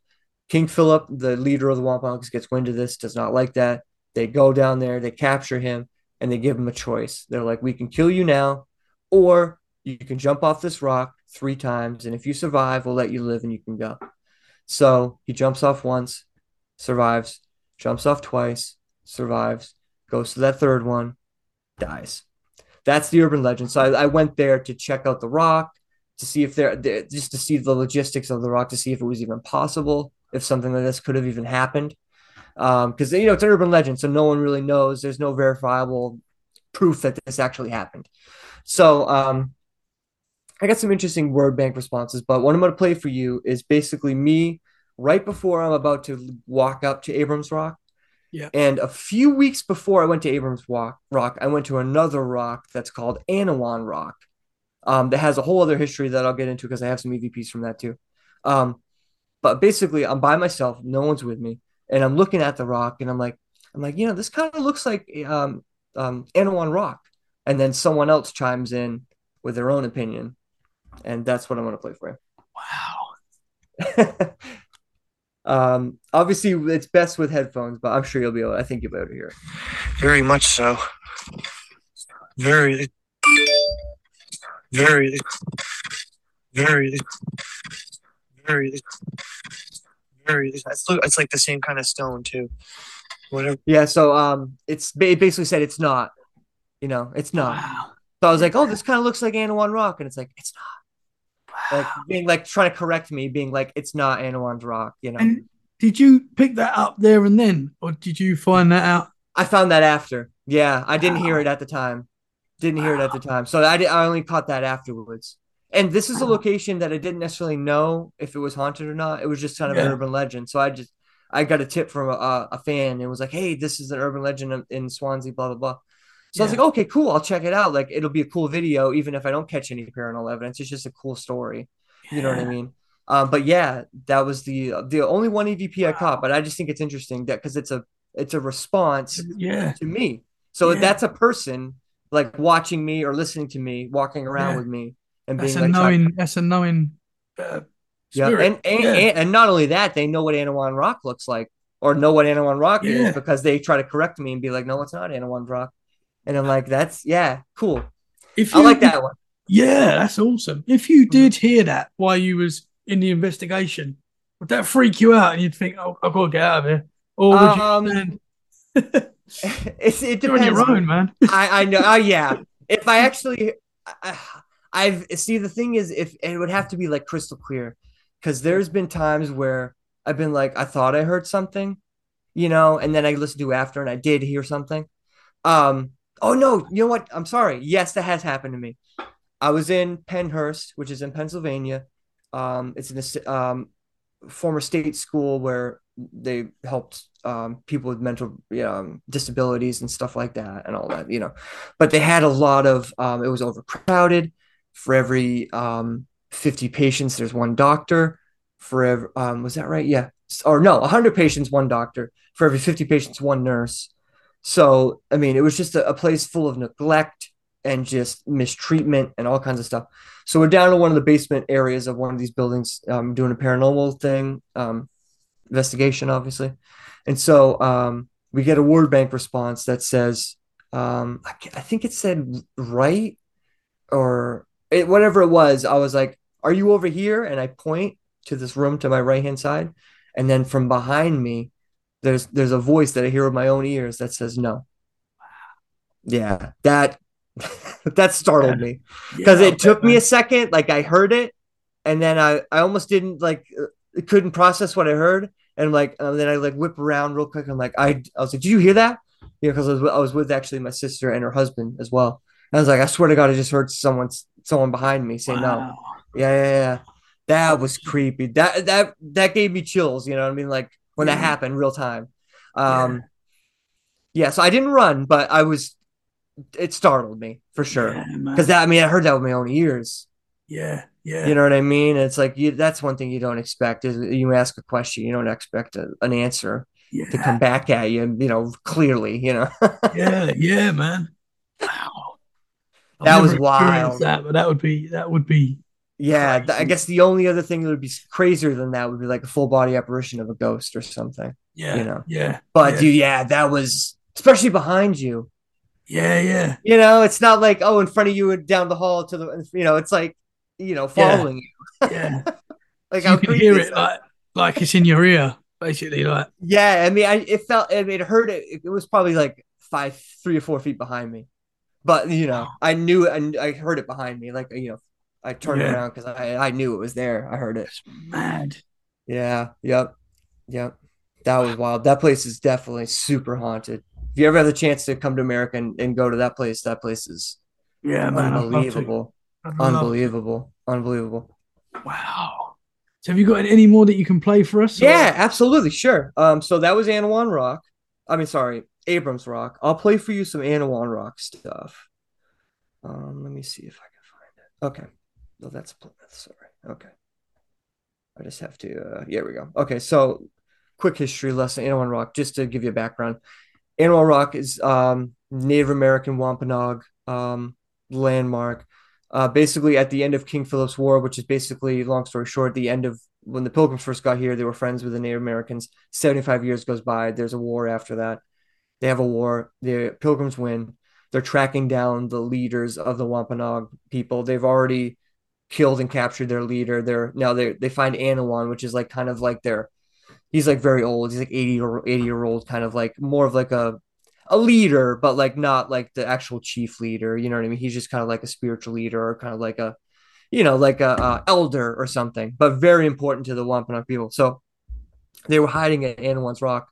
King Philip, the leader of the Wampanoags, gets wind of this, does not like that. They go down there, they capture him, and they give him a choice. They're like, "We can kill you now, or you can jump off this rock three times, and if you survive, we'll let you live and you can go." So he jumps off once, survives, jumps off twice, survives, goes to that third one, dies. That's the urban legend. So I, I went there to check out the rock, to see if there, just to see the logistics of the rock, to see if it was even possible, if something like this could have even happened. Because, um, you know, it's an urban legend, so no one really knows. There's no verifiable proof that this actually happened. So um, I got some interesting word bank responses, but what I'm going to play for you is basically me right before I'm about to walk up to Abrams Rock. Yeah. And a few weeks before I went to Abrams Rock, Rock, I went to another rock that's called Anawan Rock. Um, that has a whole other history that I'll get into because I have some EVPs from that too. Um, but basically, I'm by myself, no one's with me, and I'm looking at the rock, and I'm like, I'm like, you know, this kind of looks like um, um, Anawan Rock, and then someone else chimes in with their own opinion, and that's what I'm going to play for you. Wow. um, obviously, it's best with headphones, but I'm sure you'll be able. I think you'll be able to hear it. Very much so. Very, very, very, very, very. It's, it's like the same kind of stone too. Whatever. Yeah. So um, it's it basically said it's not. You know, it's not. Wow. So I was like, oh, this kind of looks like Anawan Rock, and it's like it's not. Like being like trying to correct me, being like it's not Anawan's Rock. You know. And did you pick that up there and then, or did you find that out? I found that after. Yeah, I didn't wow. hear it at the time. Didn't wow. hear it at the time. So I, did, I only caught that afterwards. And this is a location that I didn't necessarily know if it was haunted or not. It was just kind of yeah. an urban legend. So I just I got a tip from a, a fan and was like, "Hey, this is an urban legend in Swansea." Blah blah blah. So yeah. I was like, "Okay, cool. I'll check it out. Like, it'll be a cool video, even if I don't catch any paranormal evidence. It's just a cool story. Yeah. You know what I mean?" Um, but yeah, that was the the only one EVP wow. I caught. But I just think it's interesting that because it's a it's a response yeah. to me. So that's a person like watching me or listening to me, walking around with me, and that's being a like, knowing. That's a knowing. Uh, yeah, and and, yeah. and and not only that, they know what Anawan Rock looks like, or know what Anawan Rock Yeah. is because they try to correct me and be like, "No, it's not Anawan Rock," and I'm like, "That's yeah, cool." If I like that one. Yeah, that's awesome. If you did hear that while you was in the investigation, would that freak you out and you'd think, "Oh, I've got to get out of here," or would Um, you? it's, it You're on your own, man. I I know. Oh yeah. If I actually, I, I've see the thing is, if it would have to be like crystal clear, because there's been times where I've been like, I thought I heard something, you know, and then I listened to after and I did hear something. Um. Oh no, you know what? I'm sorry. Yes, that has happened to me. I was in Pennhurst, which is in Pennsylvania. Um, it's in a um, former state school where they helped um, people with mental um, disabilities and stuff like that and all that, you know. But they had a lot of, um, it was overcrowded. For every um, 50 patients, there's one doctor. For every, um, was that right? Yeah. Or no, 100 patients, one doctor. For every 50 patients, one nurse. So, I mean, it was just a, a place full of neglect and just mistreatment and all kinds of stuff. So we're down to one of the basement areas of one of these buildings, um, doing a paranormal thing, um, investigation, obviously. And so um, we get a word bank response that says, um, I, I think it said right or it, whatever it was. I was like, "Are you over here?" And I point to this room to my right hand side, and then from behind me, there's there's a voice that I hear with my own ears that says no. Wow. Yeah, that that startled me because Yeah, it took me a second. Like I heard it, and then I I almost didn't like uh, couldn't process what I heard, and like and then I like whip around real quick. I'm like I I was like, did you hear that? Yeah, because I was with- I was with actually my sister and her husband as well. And I was like, I swear to God, I just heard someone someone behind me say no. Yeah, yeah, yeah. That was creepy. That that that gave me chills. You know what I mean? Like when that happened, real time. Um, yeah. So I didn't run, but I was. It startled me for sure. Yeah. Because that, I mean, I heard that with my own ears. yeah, yeah, You know what I mean? It's like you, that's one thing you don't expect is you ask a question, you don't expect a, an answer to come back at you, you know, clearly, you know. yeah, yeah, man. Wow. I've That was wild. That, but that would be that would be yeah, I guess the only other thing that would be crazier than that would be like a full body apparition of a ghost or something. yeah, You know. yeah, But yeah, dude, yeah, that was especially behind you. yeah, yeah, You know, it's not like oh, in front of you and down the hall to the, you know, it's like, you know, Yeah. following you. yeah. Like you can hear it like like it's in your ear, basically. Like Yeah, I mean, I it felt I mean, it hurt. It, it was probably like five, three or four feet behind me, but you know, I knew it, and I heard it behind me. Like you know, I turned Yeah. around because I I knew it was there. I heard it. it's mad. Yeah. Yep. Yep. That was wild. That place is definitely super haunted. If you ever have the chance to come to America and, and go to that place, that place is Yeah, man. I'd love to. unbelievable. I'd love to. Unbelievable. Unbelievable. Wow. So have you got any more that you can play for us? or- Yeah, absolutely. Sure. Um, so that was Anawan Rock. I mean, sorry, Abrams Rock. I'll play for you some Anawan Rock stuff. Um, let me see if I can find it. Okay. No, that's Plymouth. Sorry. Okay. I just have to. Uh, here we go. Okay. So, quick history lesson. Anawan Rock, just to give you a background. Anawan Rock is um, Native American Wampanoag um, landmark. Uh, basically, at the end of King Philip's War, which is basically, long story short, the end of when the Pilgrims first got here, they were friends with the Native Americans. 75 years goes by. There's a war after that. They have a war. The Pilgrims win. They're tracking down the leaders of the Wampanoag people. They've already killed and captured their leader. They're now they they find Anawan, which is like kind of like their he's like very old. He's like 80 or 80 year old, kind of like more of like a a leader, but like not like the actual chief leader. You know what I mean? He's just kind of like a spiritual leader or kind of like a you know, like a, a elder or something, but very important to the Wampanoag people. So they were hiding at Anawan's Rock.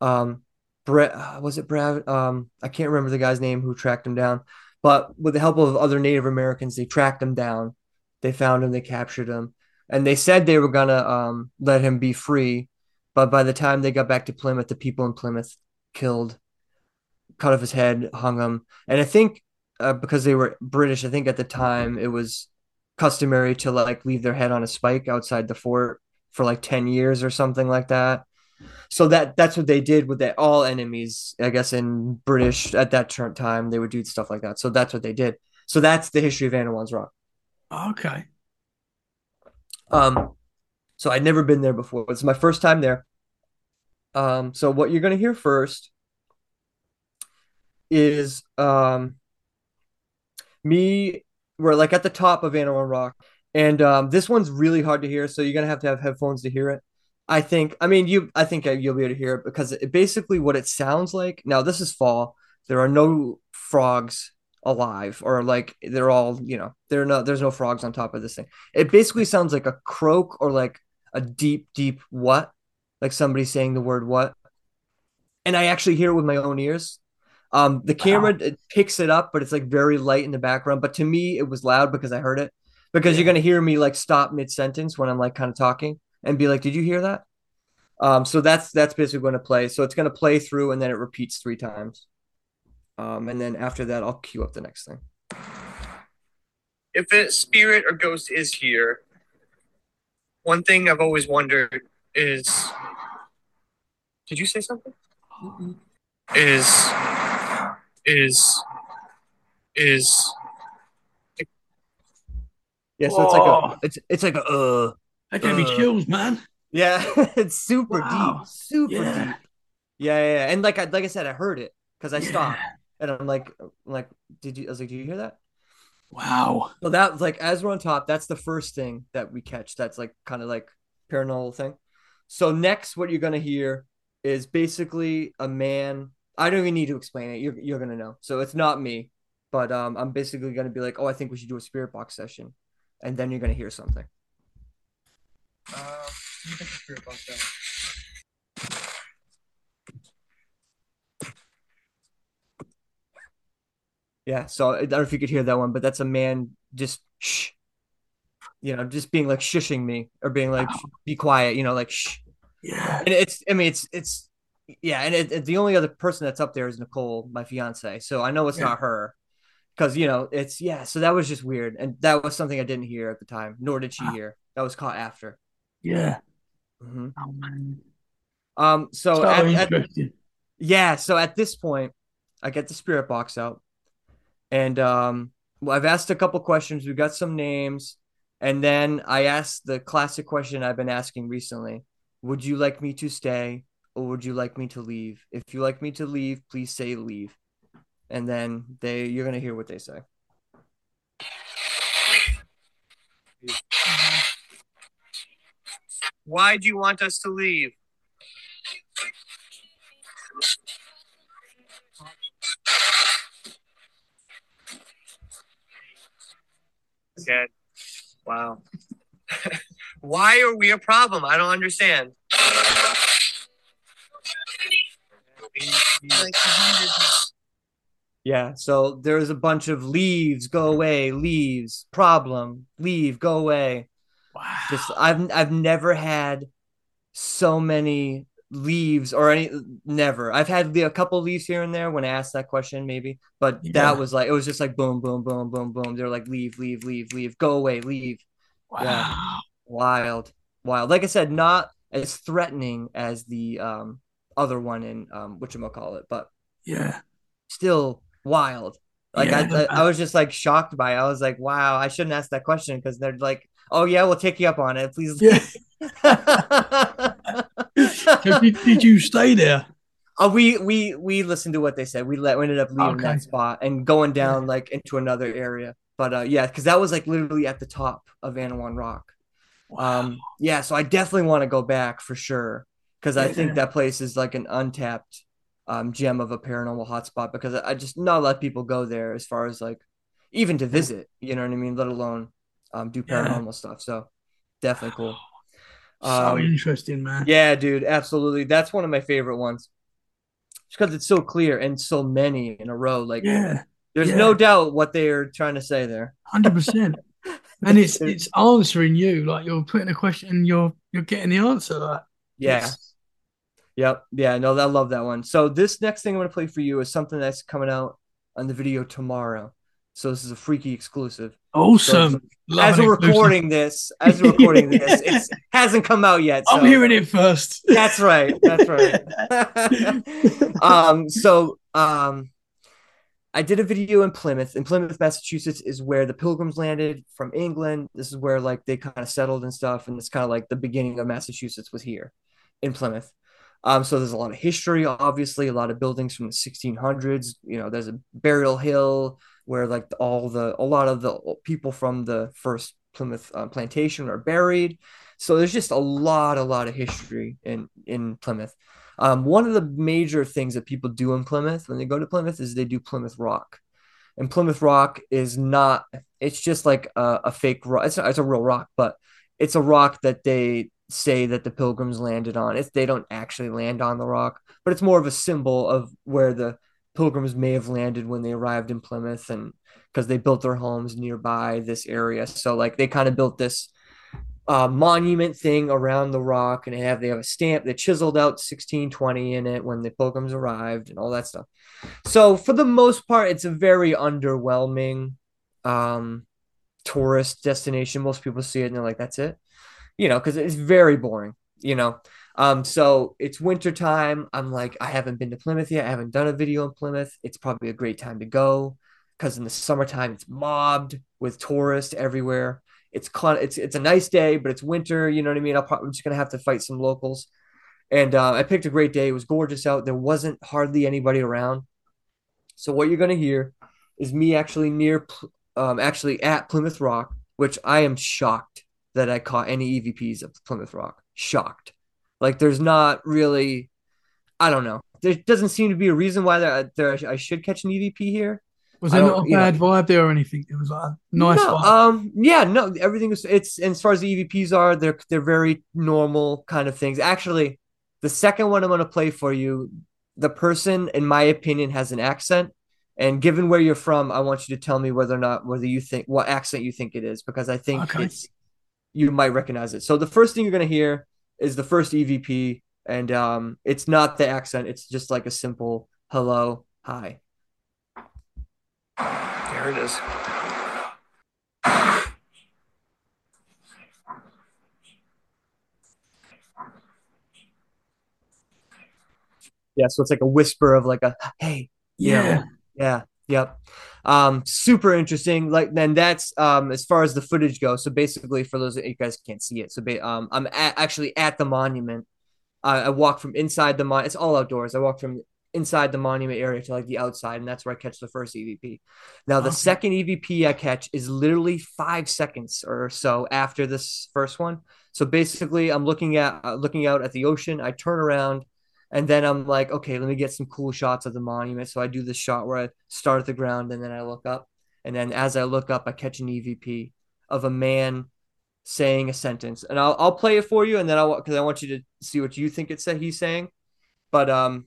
Um, Brett, was it Brad? Um, I can't remember the guy's name who tracked him down, but with the help of other Native Americans, they tracked him down. They found him, they captured him, and they said they were gonna um, let him be free. But by the time they got back to Plymouth, the people in Plymouth killed, cut off his head, hung him, and I think uh, because they were British, I think at the time it was customary to like leave their head on a spike outside the fort for like 10 years or something like that so that that's what they did with that all enemies i guess in british at that time they would do stuff like that. So that's what they did. So that's the history of Anawan's rock. Okay. um so i'd never been there before. It's my first time there. Um so what you're going to hear first is um me we're like at the top of Anawan Rock, and um, this one's really hard to hear, so you're gonna have to have headphones to hear it. I think. I mean, you. I think you'll be able to hear it because it, basically what it sounds like. Now this is fall. There are no frogs alive, or like they're all. You know, there are no. There's no frogs on top of this thing. It basically sounds like a croak or like a deep, deep what, like somebody saying the word what. And I actually hear it with my own ears. Um, the camera it picks it up, but it's like very light in the background. But to me, it was loud because I heard it. Because you're gonna hear me like stop mid sentence when I'm like kind of talking and be like, "Did you hear that?" Um, so that's that's basically going to play. So it's going to play through and then it repeats three times. Um, and then after that, I'll cue up the next thing. if a spirit or ghost is here, one thing I've always wondered is did you say something? Is is is Yeah, so it's like a it's it's like a uh That gave me Uh, chills, man. yeah, it's super Wow. deep, super Yeah. deep. Yeah, yeah, yeah. And like I like I said, I heard it because I Yeah. stopped and I'm like, I'm like, did you? I was like, did you hear that? Wow. So that like as we're on top, that's the first thing that we catch. That's like kind of like paranormal thing. So next, what you're gonna hear is basically a man. I don't even need to explain it. You're you're gonna know. So it's not me, but um, I'm basically gonna be like, oh, I think we should do a spirit box session, and then you're gonna hear something. Uh, you think the spirit box down? Yeah. So I don't know if you could hear that one, but that's a man just shh, you know, just being like shushing me or being like, be quiet, you know, like shh. Yeah. And it's, I mean, it's, it's, yeah. And it, it- the only other person that's up there is Nicole, my fiance. So I know it's Yeah. not her because, you know, it's, yeah. So that was just weird. And that was something I didn't hear at the time, nor did she Wow. hear. That was caught after. Yeah. Mhm. Oh man. Um, so, So at, at, yeah. So at this point, I get the spirit box out and, um, well, I've asked a couple questions. We got some names. And then I asked the classic question I've been asking recently Would you like me to stay or would you like me to leave? If you like me to leave, please say leave. And then they you're gonna hear what they say. Why do you want us to leave? Okay. Wow. Why are we a problem? I don't understand. Yeah, so there's a bunch of leaves, go away, leaves, problem, leave, go away. Wow. Just I've I've never had so many leaves or any never. I've had the, a couple leaves here and there when I asked that question maybe, but Yeah. that was like it was just like boom, boom, boom, boom, boom. They're like leave, leave, leave, leave, go away, leave. wow. Yeah. Wild, wild. Like I said, not as threatening as the um other one in um what call it, but Yeah. still wild. Like Yeah. I, I, I was just like shocked by. it. I was like, wow, I shouldn't ask that question because they're like, oh yeah, we'll take you up on it, please. Yeah. Did, did you stay there? Uh, we we we listened to what they said. We let we ended up leaving Okay. that spot and going down like into another area. But uh, yeah, because that was like literally at the top of Anawan Rock. Um, yeah, so I definitely want to go back for sure because I Yeah. think that place is like an untapped um, gem of a paranormal hotspot because I I just not a lot of people go there as far as like even to visit. You know what I mean? Let alone um, do Yeah. paranormal stuff. So definitely cool. so Um, interesting, man. Yeah, dude, absolutely. That's one of my favorite ones. Just because it's so clear and so many in a row. Like Yeah. there's yeah. no doubt what they are trying to say there. Hundred percent. And it's it's answering you. Like you're putting a question and you're you're getting the answer. Like Yeah. it's- Yep. Yeah, no, I love that one. So this next thing I'm gonna play for you is something that's coming out on the video tomorrow. So this is a freaky exclusive. Awesome. Love as we're recording this, as we're recording this, it hasn't come out yet. I'm hearing it first. That's right. That's right. um, so um, I did a video in Plymouth. In Plymouth, Massachusetts, is where the Pilgrims landed from England. This is where like they kind of settled and stuff, and it's kind of like the beginning of Massachusetts was here in Plymouth. Um, so there's a lot of history, obviously, a lot of buildings from the 1600s. You know, there's a burial hill where like all the a lot of the people from the first Plymouth uh, plantation are buried. So there's just a lot, a lot of history in in Plymouth. Um, one of the major things that people do in Plymouth when they go to Plymouth is they do Plymouth Rock, and Plymouth Rock is not. It's just like a, a fake rock. It's, it's a real rock, but it's a rock that they say that the Pilgrims landed on. It's they don't actually land on the rock, but it's more of a symbol of where the Pilgrims may have landed when they arrived in Plymouth, and because they built their homes nearby this area. So like they kind of built this uh, monument thing around the rock, and they have they have a stamp that chiseled out 1620 in it when the Pilgrims arrived and all that stuff. So for the most part, it's a very underwhelming um, tourist destination. Most people see it and they're like, "That's it," you know, because it's very boring, you know. Um, so it's winter time. I'm like, I haven't been to Plymouth yet. I haven't done a video in Plymouth. It's probably a great time to go because in the summertime it's mobbed with tourists everywhere. It's it's it's a nice day, but it's winter. You know what I mean? Probably, I'm just gonna have to fight some locals. And uh, I picked a great day. It was gorgeous out. There wasn't hardly anybody around. So what you're gonna hear is me actually near, um, actually at Plymouth Rock, which I am shocked that I caught any EVPs of Plymouth Rock. Shocked. Like there's not really, I don't know. There doesn't seem to be a reason why there, there I should catch an EVP here. Was there don't- a you know- bad vibe there or anything? It was a nice No, vibe. um, yeah, no, everything is it's and as far as the EVPs are, they're they're very normal kind of things. Actually, the second one I'm gonna play for you, the person, in my opinion, has an accent. And given where you're from, I want you to tell me whether or not whether you think what accent you think it is, because I think Okay. it's you might recognize it. So the first thing you're gonna hear is the first EVP, and um, it's not the accent, it's just like a simple hello, hi. There it is. Yeah, so it's like a whisper of like a hey, yeah. Yeah, yep. Um, super interesting. Like then that's um as far as the footage goes. So basically, for those that you guys can't see it, so ba- um I'm at, actually at the monument. I I walk from inside the mon. It's all outdoors. I walk from inside the monument area to like the outside, and that's where I catch the first EVP. Now the Okay. second EVP I catch is literally five seconds or so after this first one. So basically, I'm looking at uh, looking out at the ocean. I turn around, and then I'm like, okay, let me get some cool shots of the monument. So I do this shot where I start at the ground and then I look up, and then as I look up, I catch an EVP of a man saying a sentence, and I'll I'll play it for you, and then I'll because I want you to see what you think it said he's saying, but um,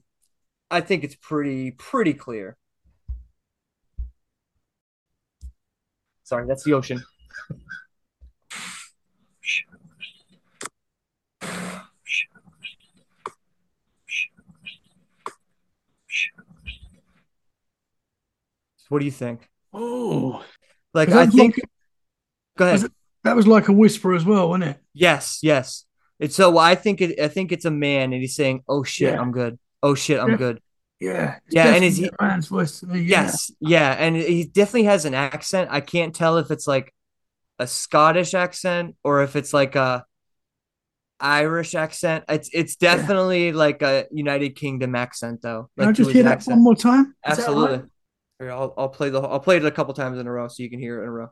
I think it's pretty pretty clear. Sorry, that's the ocean. What do you think? Oh, Like I think. like- Go ahead. was it- that was like a whisper as well, wasn't it? Yes, yes. It's so I think it. I think it's a man, and he's saying, "Oh shit, Yeah. I'm good. Oh shit, I'm Yeah. good." Yeah. Yeah, and is a man's voice. Yeah. Yes, yeah, and he definitely has an accent. I can't tell if it's like a Scottish accent or if it's like a Irish accent. It's it's Yeah. definitely like a United Kingdom accent though. Can I just hear that accent. one more time? Absolutely. right? Here, I'll I'll play the I'll play it a couple times in a row so you can hear it in a row.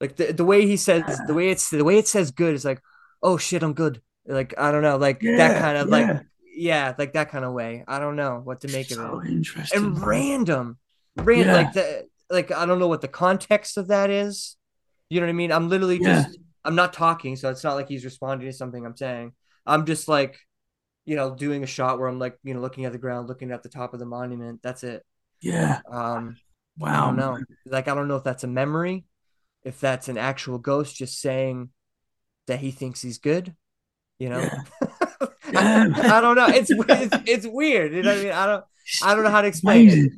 Like the, the way he says the way it's the way it says good is like, oh shit, I'm good. Like I don't know, like that kind of yeah. like yeah, like that kind of way. I don't know what to make of it interesting. and man. random, random. Yeah. Like the like I don't know what the context of that is. You know what I mean? I'm literally Yeah. just I'm not talking, so it's not like he's responding to something I'm saying. I'm just like, you know, doing a shot where I'm like, you know, looking at the ground, looking at the top of the monument. That's it. Yeah. Um, Wow. don't know. man. Like I don't know if that's a memory, if that's an actual ghost just saying that he thinks he's good. You know, Yeah. I, I don't know. It's, it's it's weird. You know I mean? I don't I don't know how to explain it.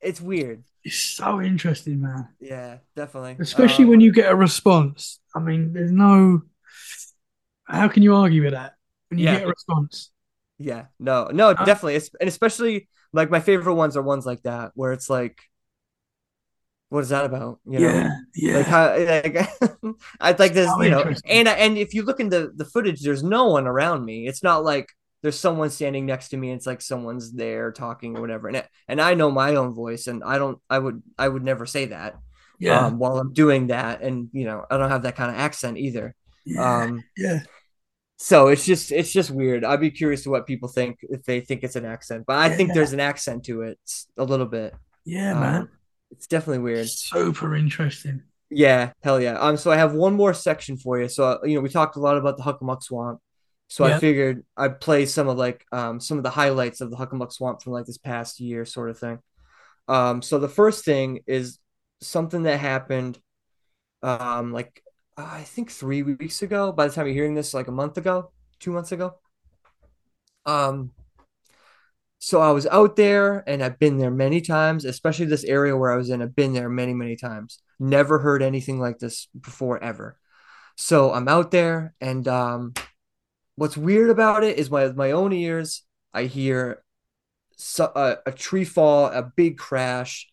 It's weird. It's so interesting, man. Yeah, definitely. Especially Um, when you get a response. I mean, there's no. How can you argue with that when you Yeah. get a response? Yeah, no, no, Huh? definitely. It's, and especially like my favorite ones are ones like that where it's like, what is that about? You know, yeah. Yeah. like how like I like this, you know, and and if you look in the the footage, there's no one around me. It's not like there's someone standing next to me. It's like someone's there talking or whatever. And it, and I know my own voice, and I don't, I would, I would never say that. yeah. Um, while I'm doing that, and you know, I don't have that kind of accent either. yeah. Um, yeah. So it's just it's just weird. I'd be curious to what people think if they think it's an accent, but I think there's an accent to it a little bit. Yeah, Um, man. it's definitely weird. Super interesting. Yeah, hell yeah. Um, so I have one more section for you. So uh, you know, we talked a lot about the Hockomock Swamp. So Yeah. I figured I'd play some of like um some of the highlights of the Hockomock Swamp from like this past year, sort of thing. Um, so the first thing is something that happened, um, like I think three weeks ago. By the time you're hearing this, like a month ago, two months ago. Um, so I was out there and I've been there many times, especially this area where I was in. I've been there many, many times. Never heard anything like this before ever. So I'm out there and um what's weird about it is my my own ears, I hear so, a, a tree fall, a big crash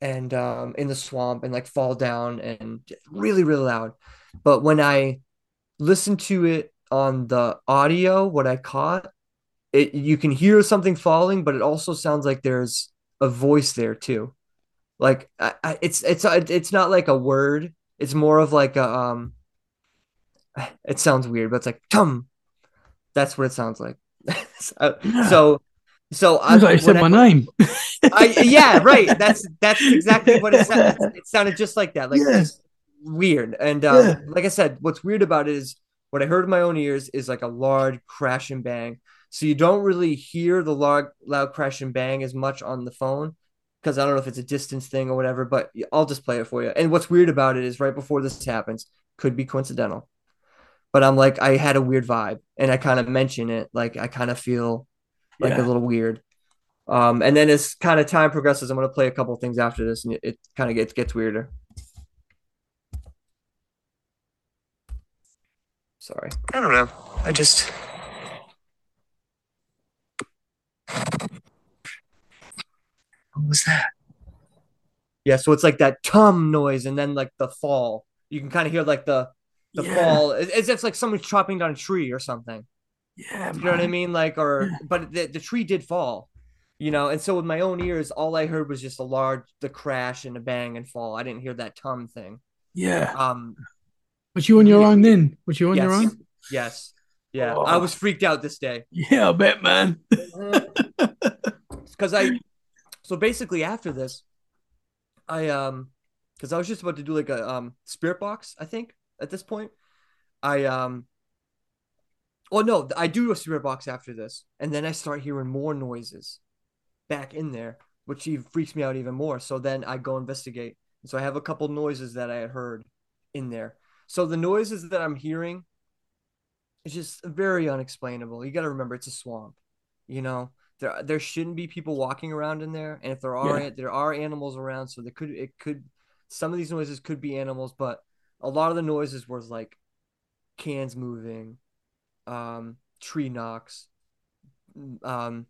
and um in the swamp and like fall down and really really loud. But when I listen to it on the audio, what I caught it you can hear something falling, but it also sounds like there's a voice there too. Like I, I, it's it's it's not like a word. It's more of like a um. It sounds weird, but it's like tum. That's what it sounds like. so, so so I you said when my name. I, yeah, right. That's that's exactly what it sounded. It sounded just like that, like just weird. And um, Yeah. like I said, what's weird about it is what I heard in my own ears is like a loud crash and bang. So you don't really hear the loud loud crash and bang as much on the phone because I don't know if it's a distance thing or whatever. But I'll just play it for you. And what's weird about it is right before this happens, could be coincidental, but I'm like I had a weird vibe, and I kind of mention it, like I kind of feel like a little weird. Um, and then as kind of time progresses, I'm gonna play a couple things after this, and it, it kind of gets gets weirder. Sorry. I don't know. I just. What was that? Yeah, so it's like that tum noise, and then like the fall. You can kind of hear like the the Yeah. fall as if like someone's chopping down a tree or something. Yeah, You know what I mean? Like, or Yeah. but the, the tree did fall, you know. And so with my own ears, all I heard was just a large, the crash and a bang and fall. I didn't hear that tum thing. Yeah. Um, but you on your Yeah. own then? Was you on yes, your own? yes, yeah. I Oh. was freaked out this day Yeah, I bet, man. because I. So basically, after this, I um, because I was just about to do like a um spirit box. I think at this point, I um. Well, no, I do a spirit box after this, and then I start hearing more noises back in there, which even freaks me out even more. So then I go investigate. So I have a couple noises that I had heard in there. So the noises that I'm hearing is just very unexplainable. You got to remember it's a swamp. You know, there there shouldn't be people walking around in there, and if there are, Yeah. there are animals around. So there could it could some of these noises could be animals, but a lot of the noises was like cans moving, um, tree knocks. Um,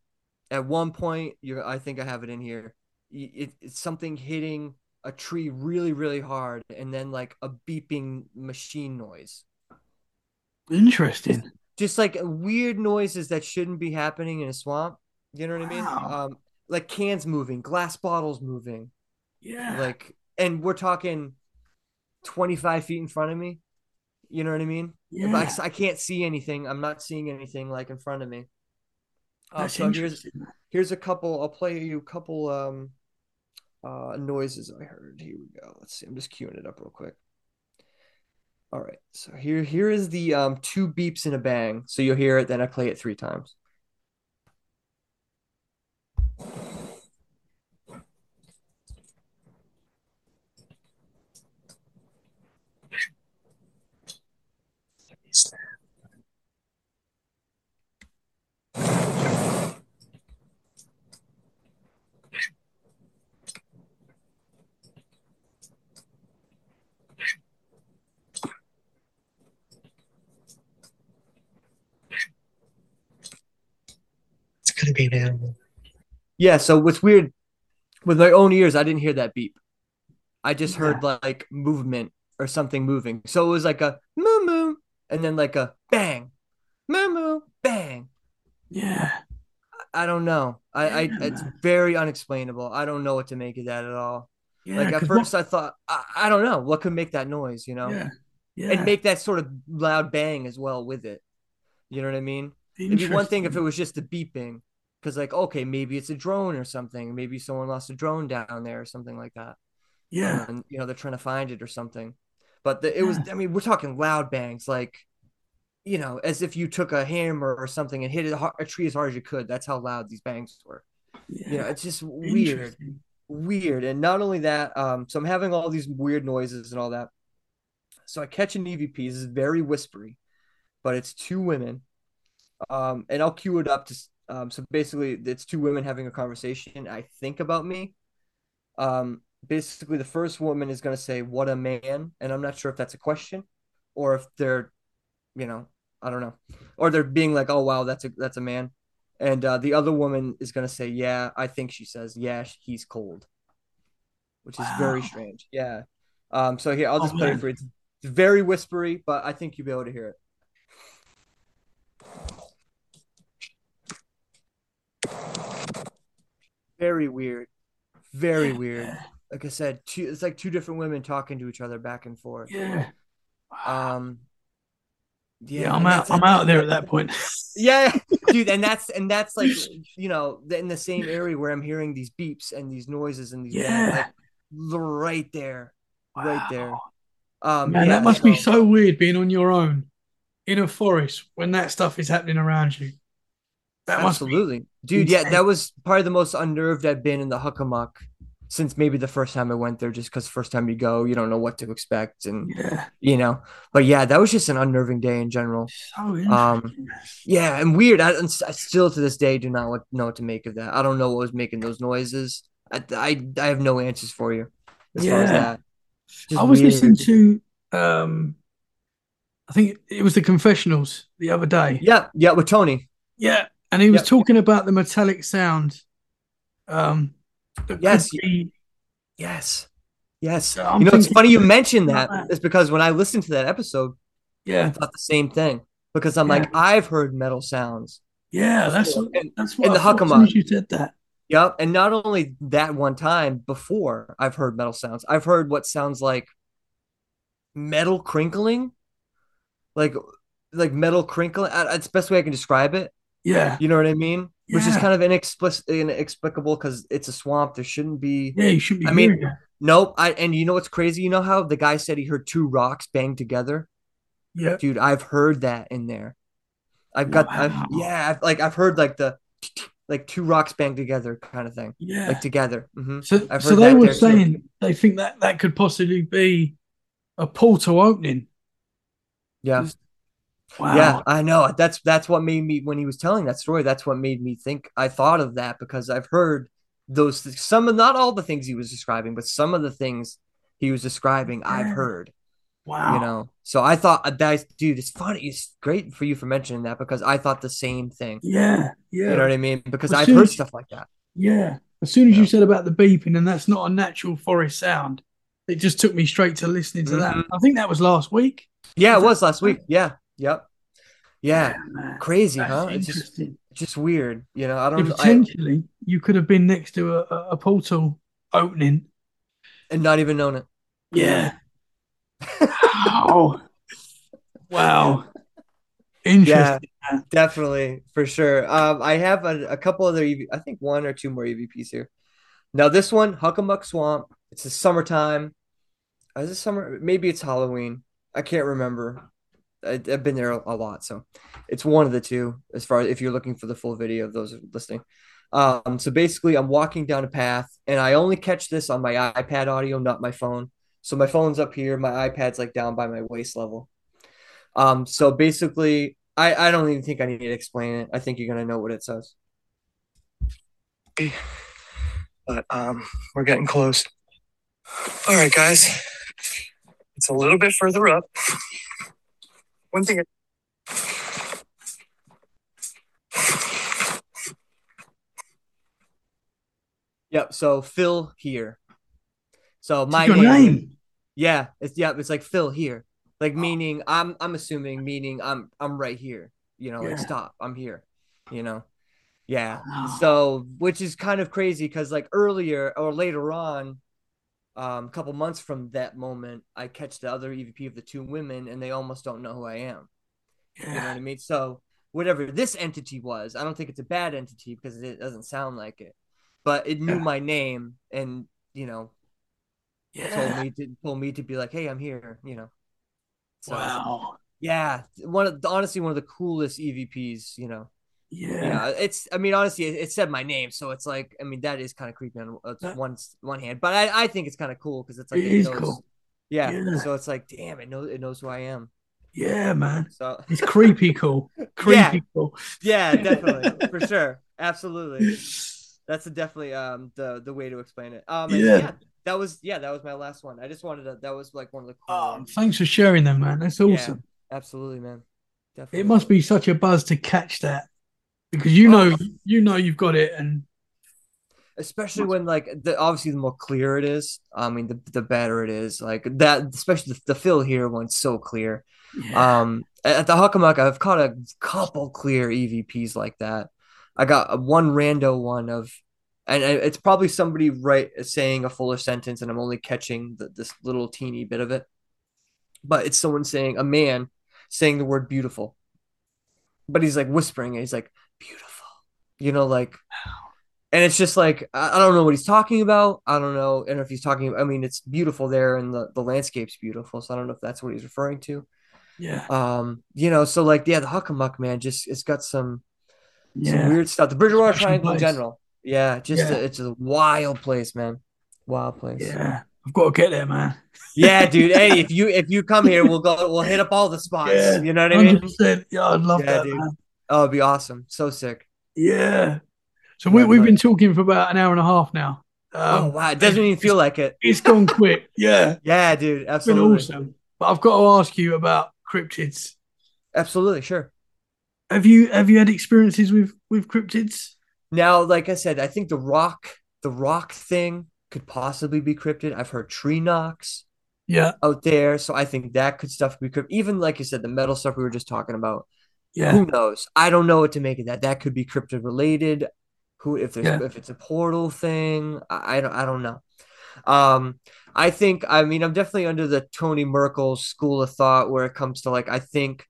at one point, you I think I have it in here. It, it's something hitting a tree really, really hard, and then like a beeping machine noise. Interesting. Just like weird noises that shouldn't be happening in a swamp. You know what I mean? Um, like cans moving, glass bottles moving, Yeah. like, and we're talking twenty five feet in front of me. You know what I mean? Yeah. I, I can't see anything. I'm not seeing anything like in front of me. Uh, so here's here's a couple. I'll play you a couple um uh noises I heard. Here we go. Let's see. I'm just queuing it up real quick. All right. So here here is the um two beeps and a bang. So you'll hear it. Then I play it three times. Be an animal. Yeah. So what's weird with my own ears, I didn't hear that beep. I just heard like movement or something moving. So it was like a moo moo, and then like a bang, moo moo, bang. Yeah. I don't know. I, I it's very unexplainable. I don't know what to make of that at all. Yeah. like at first, I thought I, I don't know what could make that noise, you know, yeah. Yeah. and make that sort of loud bang as well with it. You know what I mean? It'd be one thing if it was just the beeping, because like okay, maybe it's a drone or something. Maybe someone lost a drone down there or something like that. Yeah. and you know they're trying to find it or something. But the, it was, I mean, we're talking loud bangs, like you know, as if you took a hammer or something and hit it har- a tree as hard as you could. That's how loud these bangs were. Yeah. You know, it's just weird, weird. And not only that, um, so I'm having all these weird noises and all that. So I catch an EVP. This is very whispery, but it's two women. Um, and I'll cue it up to. Um, so basically, it's two women having a conversation. I think about me. Um, basically, the first woman is going to say, "What a man," and I'm not sure if that's a question, or if they're, you know, I don't know, or they're being like, "Oh wow, that's a that's a man," and uh, the other woman is going to say, "Yeah, I think she says, yeah, he's cold," which is very strange. Yeah. Um. So here, I'll Oh, just play man. it for you. It's very whispery, but I think you'll be able to hear it. Very weird. Very weird. Like I said, two, it's like two different women talking to each other back and forth. Yeah. Um. Yeah, I'm out. I'm out there at that point. Yeah, dude, and that's and that's like you know in the same area where I'm hearing these beeps and these noises and these Yeah. like right there, right there. Wow. Um, Man, yeah, that must be so weird being on your own in a forest when that stuff is happening around you. That must be absolutely, dude. Yeah, that was probably the most unnerved I've been in the Hockomock since maybe the first time I went there. Just because first time you go, you don't know what to expect, and yeah, you know. But yeah, that was just an unnerving day in general. so. Um, Yeah, and weird. I, I still to this day do not what- know what to make of that. I don't know what was making those noises. I I, I have no answers for you as far as Yeah. that. Just I was weird. listening to, um, I think it was the confessionals the other day. Yeah, yeah, with Tony. Yeah, and he was Yep. talking about the metallic sound. Um, Yes. be- Yes. Yes. I'm you know, it's funny you mentioned that. that. It's because when I listened to that episode, Yeah. I thought the same thing because I'm Yeah. like, I've heard metal sounds. Yeah. That's that's what I the thought as soon Hockomock. as you said that. Yep. And not only that one time before I've heard metal sounds, I've heard what sounds like metal crinkling. Like like metal crinkling. Uh, That's the best way I can describe it. Yeah. You know what I mean? Which is kind of inexplic- inexplicable because it's a swamp. There shouldn't be. Yeah. You should be. I mean- that. Nope. I and you know what's crazy? You know how the guy said he heard two rocks bang together? Yeah. Dude, I've heard that in there. I've got I've, yeah, I've, like I've heard like the like two rocks bang together kind of thing. Yeah. Like together. hmm So, I've so they were there, too. saying they think that that could possibly be a portal opening. Yeah. Wow. Yeah, I know. That's that's what made me when he was telling that story. That's what made me think. I thought of that because I've heard those some of not all the things he was describing, but some of the things he was describing I've heard. Wow. You know, so I thought uh, that dude, it's funny. It's great for you for mentioning that because I thought the same thing. Yeah. Yeah. You know what I mean? Because As I've heard as- stuff like that. Yeah. As soon as Yeah. you said about the beeping, and that's not a natural forest sound, it just took me straight to listening to that. Mhm. I think that was last week. Yeah, it Is that- was last week. Yeah, yep, yeah. Crazy, That's huh? It's just just weird. You know, I don't. I, potentially, you could have been next to a, a, portal opening. and not even known it. Yeah. wow. Wow. Interesting. Definitely, for sure. Um, I have a, a couple other, EV, I think one or two more EVPs here. Now, this one, Hockomock Swamp. It's the summertime. Is it summer? Maybe it's Halloween. I can't remember. I, I've been there a, lot, so it's one of the two. As far as if you're looking for the full video those listening. Um, so basically, I'm walking down a path, and I only catch this on my iPad audio, not my phone. So my phone's up here, my iPad's like down by my waist level. Um, so basically, I, I don't even think I need to explain it. I think you're gonna know what it says. but um, we're getting close. All right, guys. It's a little bit further up. One thing. Yep. So Phill here. So my name. name. Yeah. It's yeah. It's like Phill here. Like oh. meaning I'm I'm assuming meaning I'm I'm right here. You know, Yeah. like stop. I'm here. You know. Yeah. Wow. So which is kind of crazy because like earlier or later on, um, a couple months from that moment, I catch the other EVP of the two women and they almost don't know who I am. You know what I mean? So whatever this entity was, I don't think it's a bad entity because it doesn't sound like it. But it knew Yeah. my name and you know told Yeah. me to told me to be like, hey, I'm here. You know. So Wow. yeah, one of honestly one of the coolest EVPs. You know. Yeah. Yeah, it's. I mean, honestly, it, it said my name, so it's like. I mean, that is kind of creepy on uh, one one hand, but I, I think it's kind of cool because it's like It knows, cool. Yeah, Yeah. So it's like, damn, it knows it knows who I am. Yeah, man. So It's creepy cool. Creepy cool. yeah, definitely for sure, absolutely. That's definitely um the the way to explain it. Um, Yeah. yeah. that was yeah, that was my last one. I just wanted to. That was like one of the cool Oh, ones. thanks for sharing them, man. That's awesome. Absolutely, man. Definitely. It must be such a buzz to catch that because you know, you know, you've got it, and especially when like the obviously the more clear it is. I mean, the the better it is. Like that, especially the, the Phill here one's so clear. yeah, Um, at the Hockomock, I've caught a couple clear EVPs like that. I got a one rando one of, and it's probably somebody right saying a fuller sentence, and I'm only catching the, this little teeny bit of it. But it's someone saying a man saying the word beautiful, but he's like whispering, and he's like beautiful, you know, like. And it's just like I don't know what he's talking about. I don't know, and if he's talking, I mean, it's beautiful there, and the the landscape's beautiful. So I don't know if that's what he's referring to yeah, um you know so like yeah the Hockomock man just it's got some some yeah. weird stuff the bridgewater Special triangle in general yeah just Yeah. A, it's a wild place man wild place Yeah, I've got to get there, man. Yeah, dude hey if you if you come here we'll go we'll hit up all the spots Yeah, you know what i mean. Yeah, I'd love Yeah, that. Oh it'd be awesome so sick Yeah. So we, we've been talking for about an hour and a half now. oh Um, wow it doesn't even feel like it it's gone quick. Yeah, yeah dude it's been absolutely awesome. But I've got to ask you about cryptids. absolutely sure Have you have you had experiences with with cryptids? Now, like I said, I think the rock, the rock thing could possibly be cryptid. I've heard tree knocks. Yeah. out there. So I think that could stuff we could even like you said, the metal stuff we were just talking about. Yeah. Who knows? I don't know what to make of that. That could be crypto related. Who if there's Yeah. if it's a portal thing, I, I don't I don't know. Um, I think I mean I'm definitely under the Tony Merkel school of thought where it comes to like I think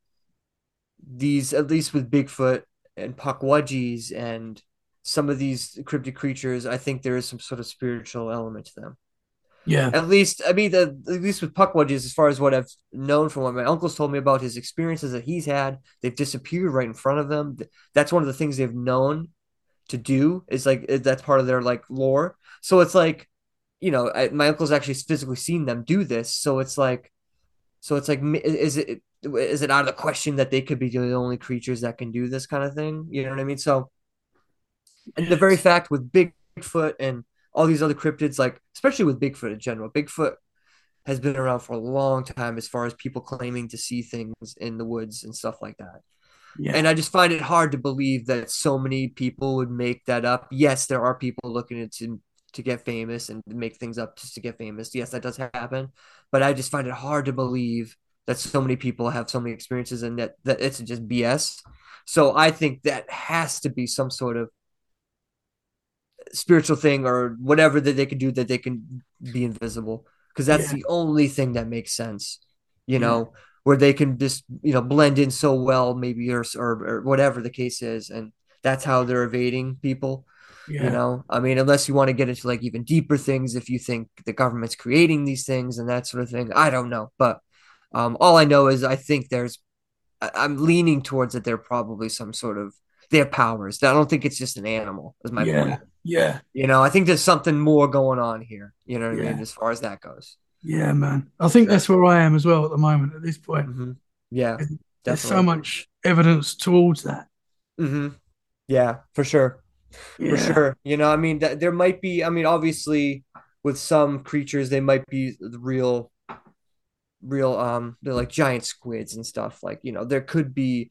these at least with Bigfoot and Pukwudgies and some of these cryptid creatures, I think there is some sort of spiritual element to them. Yeah. At least, I mean, the, at least with Pukwudgies, as far as what I've known from what my uncles told me about his experiences that he's had, they've disappeared right in front of them. That's one of the things they've known to do is like that's part of their like lore. So it's like, you know, I, my uncle's actually physically seen them do this. So it's like, so it's like, is it is it out of the question that they could be the only creatures that can do this kind of thing? You know what I mean? So, and the very fact with Bigfoot and all these other cryptids, like especially with Bigfoot in general, Bigfoot has been around for a long time as far as people claiming to see things in the woods and stuff like that. Yeah. And I just find it hard to believe that so many people would make that up. Yes, there are people looking to to get famous and make things up just to get famous. Yes, that does happen, but I just find it hard to believe that so many people have so many experiences and that that it's just BS. So I think that has to be some sort of spiritual thing or whatever that they can do that they can be invisible because that's Yeah. the only thing that makes sense. You Yeah. know, where they can just you know blend in so well, maybe or or, or whatever the case is, and that's how they're evading people. yeah. You know, I mean, unless you want to get into like even deeper things, if you think the government's creating these things and that sort of thing, I don't know. But um, all I know is I think there's, I- I'm leaning towards that they're probably some sort of have powers. I don't think it's just an animal. Is my yeah. point. Yeah. You know, I think there's something more going on here. You know what I mean, as far as that goes. Yeah, man. I think that's where I am as well at the moment at this point. hmm Yeah, There's so much evidence towards that. hmm Yeah, for sure. Yeah. For sure. You know, I mean, th- there might be, I mean, obviously with some creatures, they might be the real, real, um, they're like giant squids and stuff. Like, you know, there could be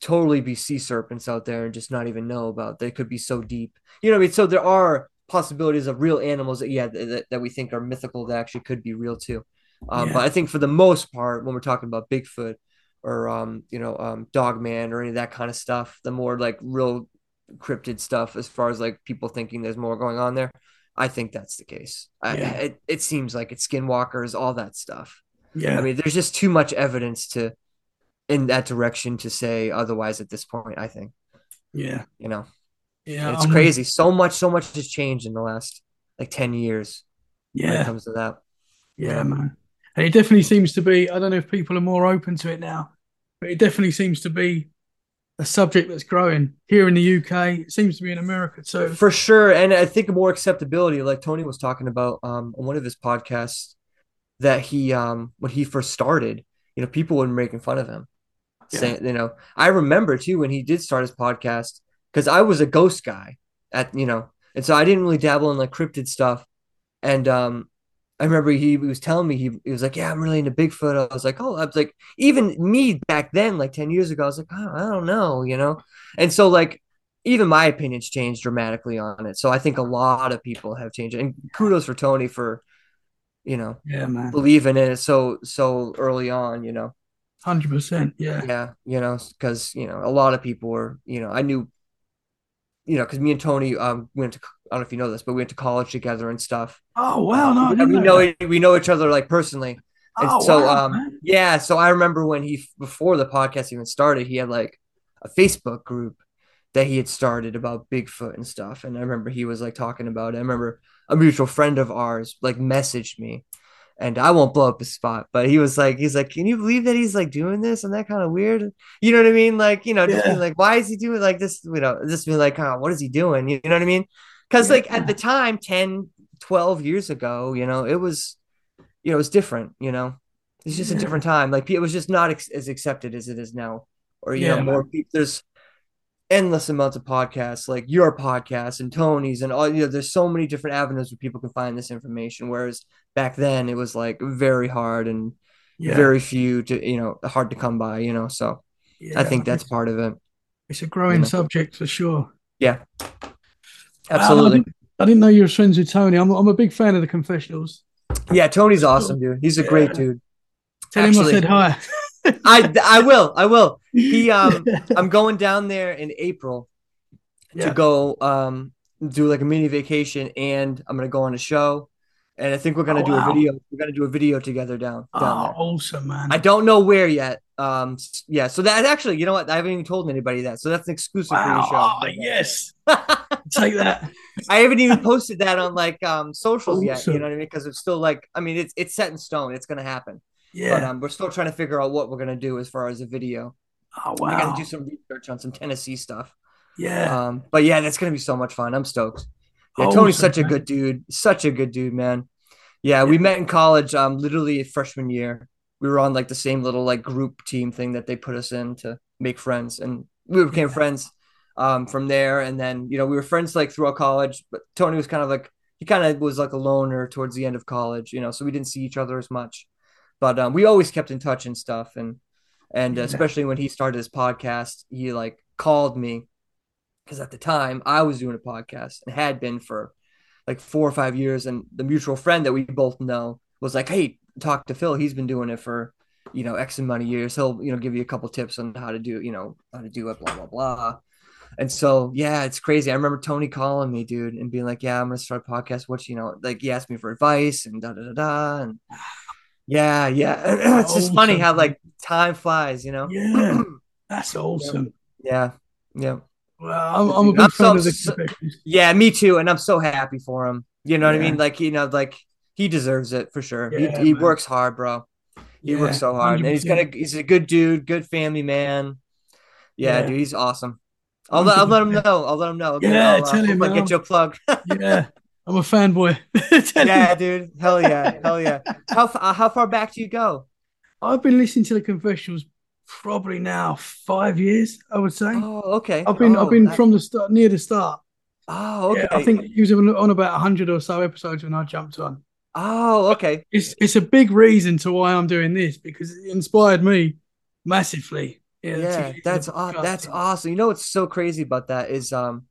totally be sea serpents out there and just not even know about. They could be so deep. You know what I mean? So there are possibilities of real animals that, yeah, that, that we think are mythical that actually could be real too. Um, Yeah. But I think for the most part, when we're talking about Bigfoot or, um, you know, um, Dogman or any of that kind of stuff, the more like real cryptid stuff as far as like people thinking there's more going on there. I think that's the case. I, it, it seems like it's skinwalkers, all that stuff. Yeah. I mean, there's just too much evidence to in that direction to say otherwise at this point, I think. yeah. You know, Yeah. it's I'm- crazy. So much, so much has changed in the last like 10 years when it Yeah. comes to that. Yeah, man. And it definitely seems to be, I don't know if people are more open to it now, but it definitely seems to be a subject that's growing here in the UK. It seems to be in America too. For sure. And I think more acceptability, like Tony was talking about um, on one of his podcasts, that he, um, when he first started, you know, people were making fun of him. Yeah. Saying, you know, I remember too when he did start his podcast because I was a ghost guy at, you know, and so I didn't really dabble in like cryptid stuff. And um, I remember he, he was telling me, he, he was like, Yeah, I'm really into Bigfoot. I was like, Oh, I was like, even me back then, like 10 years ago, I was like, oh, I don't know, you know? And so, like, even my opinions changed dramatically on it. So I think a lot of people have changed. And kudos for Tony for, you know, Yeah, man. believing in it so so early on, you know. 100%. Yeah. Yeah, you know, because you know a lot of people were, you know, I knew, you know, because me and Tony um went to I don't know if you know this, but we went to college together and stuff. Oh, wow. No, we know. know that. we know each other like personally. And Oh, so wow, um man. yeah, so I remember when he before the podcast even started, he had like a Facebook group that he had started about Bigfoot and stuff. And I remember he was like talking about it. I remember a mutual friend of ours like messaged me and I won't blow up his spot, but he was like, he's like, can you believe that he's like doing this and that kind of weird? You know what I mean? Like, you know, just Yeah. being like, why is he doing like this? You know, just being like, oh, what is he doing? You know what I mean? Because like at the time, 10, 12 years ago, you know, it was, you know, it was different, you know, it's just a different time. Like it was just not ex- as accepted as it is now. Or, you Yeah, know, more people, there's endless amounts of podcasts, like your podcast and Tony's and all, you know, there's so many different avenues where people can find this information. Whereas back then it was like very hard and Yeah. very few to, you know, hard to come by, you know, so yeah. I think that's part of it. It's a growing you know. subject for sure. Yeah. Wow, I Absolutely. didn't, I didn't know you were friends with Tony. I'm, I'm a big fan of the confessionals. Yeah, Tony's awesome, dude. He's a great dude. Tell him I said hi. I I will. I will. He um I'm going down there in April Yeah. to go um do like a mini vacation and I'm gonna go on a show. And I think we're gonna Oh, do wow. a video. We're gonna do a video together down down Oh, there. awesome, man. I don't know where yet. Um yeah, so that actually, you know what? I haven't even told anybody that. So that's an exclusive for your wow. show. Oh, yes. Take that. I haven't even posted that on like um socials yet. You know what I mean? Because it's still like I mean it's it's set in stone. It's gonna happen. yeah But um we're still trying to figure out what we're gonna do as far as a video. Oh, I wow. gotta do some research on some Tennessee stuff. Yeah. Um, but yeah, that's gonna be so much fun. I'm stoked. Yeah, Tony's Awesome, such a good dude. Such a good dude, man. Yeah, we met in college, um, literally freshman year. We were on like the same little like group team thing that they put us in to make friends, and we became Yeah. friends um from there. And then you know we were friends like throughout college, but Tony was kind of like he kind of was like a loner towards the end of college, you know, so we didn't see each other as much. But um, we always kept in touch and stuff, and and especially when he started his podcast, he like called me because at the time I was doing a podcast and had been for like four or five years, and the mutual friend that we both know was like, "Hey, talk to Phill. He's been doing it for you know X amount of years. He'll you know give you a couple tips on how to do you know how to do it, blah blah blah." And so yeah, it's crazy. I remember Tony calling me, dude, and being like, "Yeah, I'm gonna start a podcast. What you know?" Like he asked me for advice and da da da da, and yeah, yeah. it's just funny how like time flies, you know? Yeah. That's awesome. yeah, yeah. Well, I'm, I'm a I'm big so- of the Yeah, me too. And I'm so happy for him. You know what I mean? Like, you know, like he deserves it for sure. Yeah, he he works hard, bro. He Yeah, works so hard. And he's 100%. gonna he's a good dude, good family man. Yeah, dude, he's awesome. I'll, let- I'll let him know. I'll let him know. Yeah, I'll, uh, tell him, I man. get you a plug. Yeah. I'm a fanboy. Yeah, dude. Hell yeah. Hell yeah. How, uh, how far back do you go? I've been listening to the confessionals probably now five years, I would say. Oh, okay. I've been Oh, I've been that- from the start near the start. Oh, okay. Yeah, I think he was on about hundred or so episodes when I jumped on. Oh, okay. It's it's a big reason to why I'm doing this because it inspired me massively. Yeah, get that's aw- that's awesome. You know what's so crazy about that is um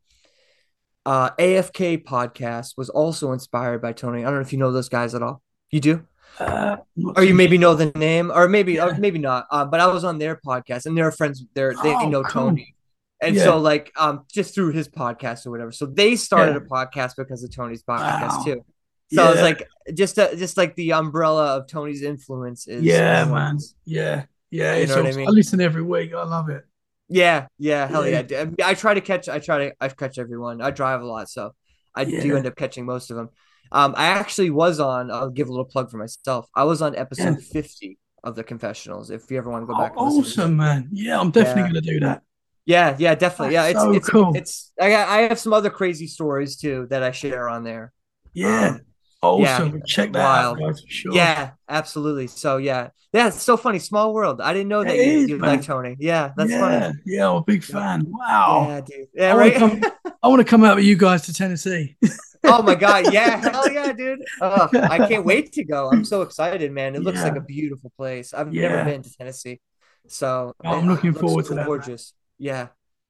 uh AFK podcast was also inspired by Tony. I don't know if you know those guys at all. You do? Uh, Or you maybe know the name, or maybe or maybe not. Uh, but I was on their podcast and they're friends, they're they Oh, know cool. Tony. And Yeah. so like um just through his podcast or whatever. So they started Yeah. a podcast because of Tony's podcast Wow. too. So it's Yeah. like just uh, just like the umbrella of Tony's influence is Yeah, man. Yeah, yeah. You It's know what I mean? I listen every week. I love it. Yeah, yeah, hell Yeah. yeah. I, I try to catch. I try to. I catch everyone. I drive a lot, so I do end up catching most of them. Um, I actually was on. I'll give a little plug for myself. I was on episode Yeah. fifty of the Confessionals. If you ever want to go Oh, back, to awesome, man. Yeah, I'm definitely Yeah. gonna do that. Yeah, yeah, definitely. Yeah, it's so it's cool. it's. I got. I have some other crazy stories too that I share on there. Yeah, Um, Oh, yeah, awesome. Check that wild. out, for sure. Yeah, absolutely. So yeah, yeah. It's so funny. Small world. I didn't know that It you, is, you like Tony. Yeah, that's yeah, funny. yeah. I'm a big fan. Wow. Yeah, dude. Yeah, I right. want to come. I want to come out with you guys to Tennessee. Oh my god, yeah, hell yeah, dude. Oh, I can't wait to go. I'm so excited, man. It looks like a beautiful place. I've Yeah. never been to Tennessee. So I'm it uh, looking forward to that, man. Gorgeous. Yeah.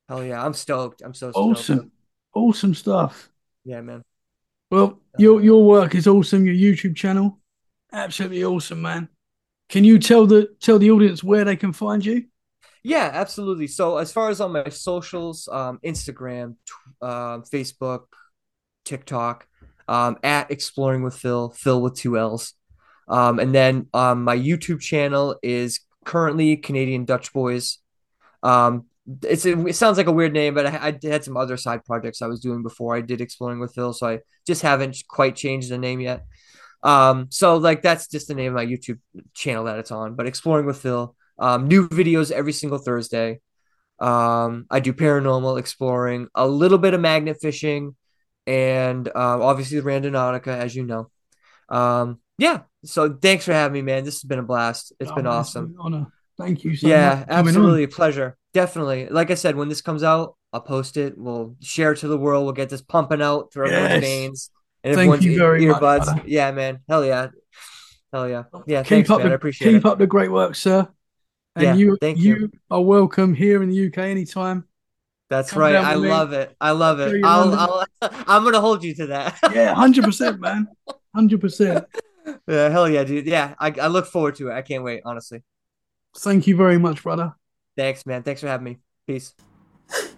Hell yeah. I'm stoked. I'm so stoked. awesome, awesome stuff. Yeah, man. Well, your your work is awesome. Your YouTube channel, absolutely awesome, man. Can you tell the tell the audience where they can find you? Yeah, absolutely. So as far as on my socials, um, Instagram, um, Facebook, TikTok, um, at Exploring with Phill, Phill with two L's. Um, and then um, my YouTube channel is currently Canadian Dutch Boys. Um, it's a, it sounds like a weird name, but I, I had some other side projects I was doing before I did Exploring with Phill, so I just haven't quite changed the name yet. Um, so like that's just the name of my YouTube channel that it's on. But Exploring with Phill, um, new videos every single Thursday. Um, I do paranormal exploring, a little bit of magnet fishing, and um, obviously the Randonautica, as you know. Um, yeah. So thanks for having me, man. This has been a blast. It's Oh, been awesome. honor. Thank you so Yeah, much. for coming on. absolutely a pleasure. Definitely. Like I said, when this comes out, I'll post it. We'll share it to the world. We'll get this pumping out through everyone's veins and Thank everyone's you very much, earbuds. brother. yeah, man. Hell yeah. Hell yeah. Yeah. keep thanks, up man. the I appreciate keep it. up the great work, sir. And Yeah, you thank you you. are welcome here in the UK anytime. That's come right. I me. love it. I love it. I'll, I'll, I'm gonna hold you to that. Yeah, hundred percent, man. Hundred percent. Yeah, hell yeah, dude. Yeah, I, I look forward to it. I can't wait, honestly. Thank you very much, brother. Thanks, man. Thanks for having me. Peace.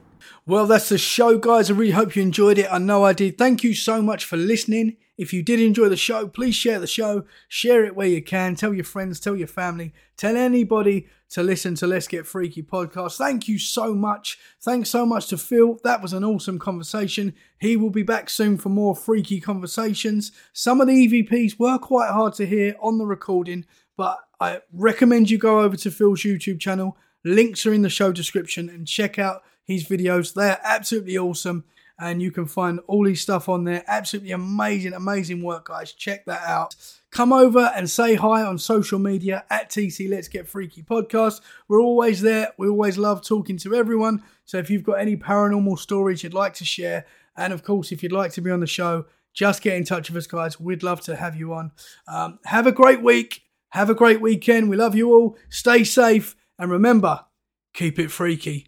Well, that's the show, guys. I really hope you enjoyed it. I know I did. Thank you so much for listening. If you did enjoy the show, please share the show. Share it where you can. Tell your friends, tell your family, tell anybody to listen to Let's Get Freaky podcast. Thank you so much. Thanks so much to Phill. That was an awesome conversation. He will be back soon for more freaky conversations. Some of the EVPs were quite hard to hear on the recording, but I recommend you go over to Phill's YouTube channel. Links are in the show description and check out his videos. They're absolutely awesome. And you can find all his stuff on there. Absolutely amazing, amazing work, guys. Check that out. Come over and say hi on social media at TC Let's Get Freaky Podcast. We're always there. We always love talking to everyone. So if you've got any paranormal stories you'd like to share, and of course, if you'd like to be on the show, just get in touch with us, guys. We'd love to have you on. Um, have a great week. Have a great weekend. We love you all. Stay safe. And remember, keep it freaky.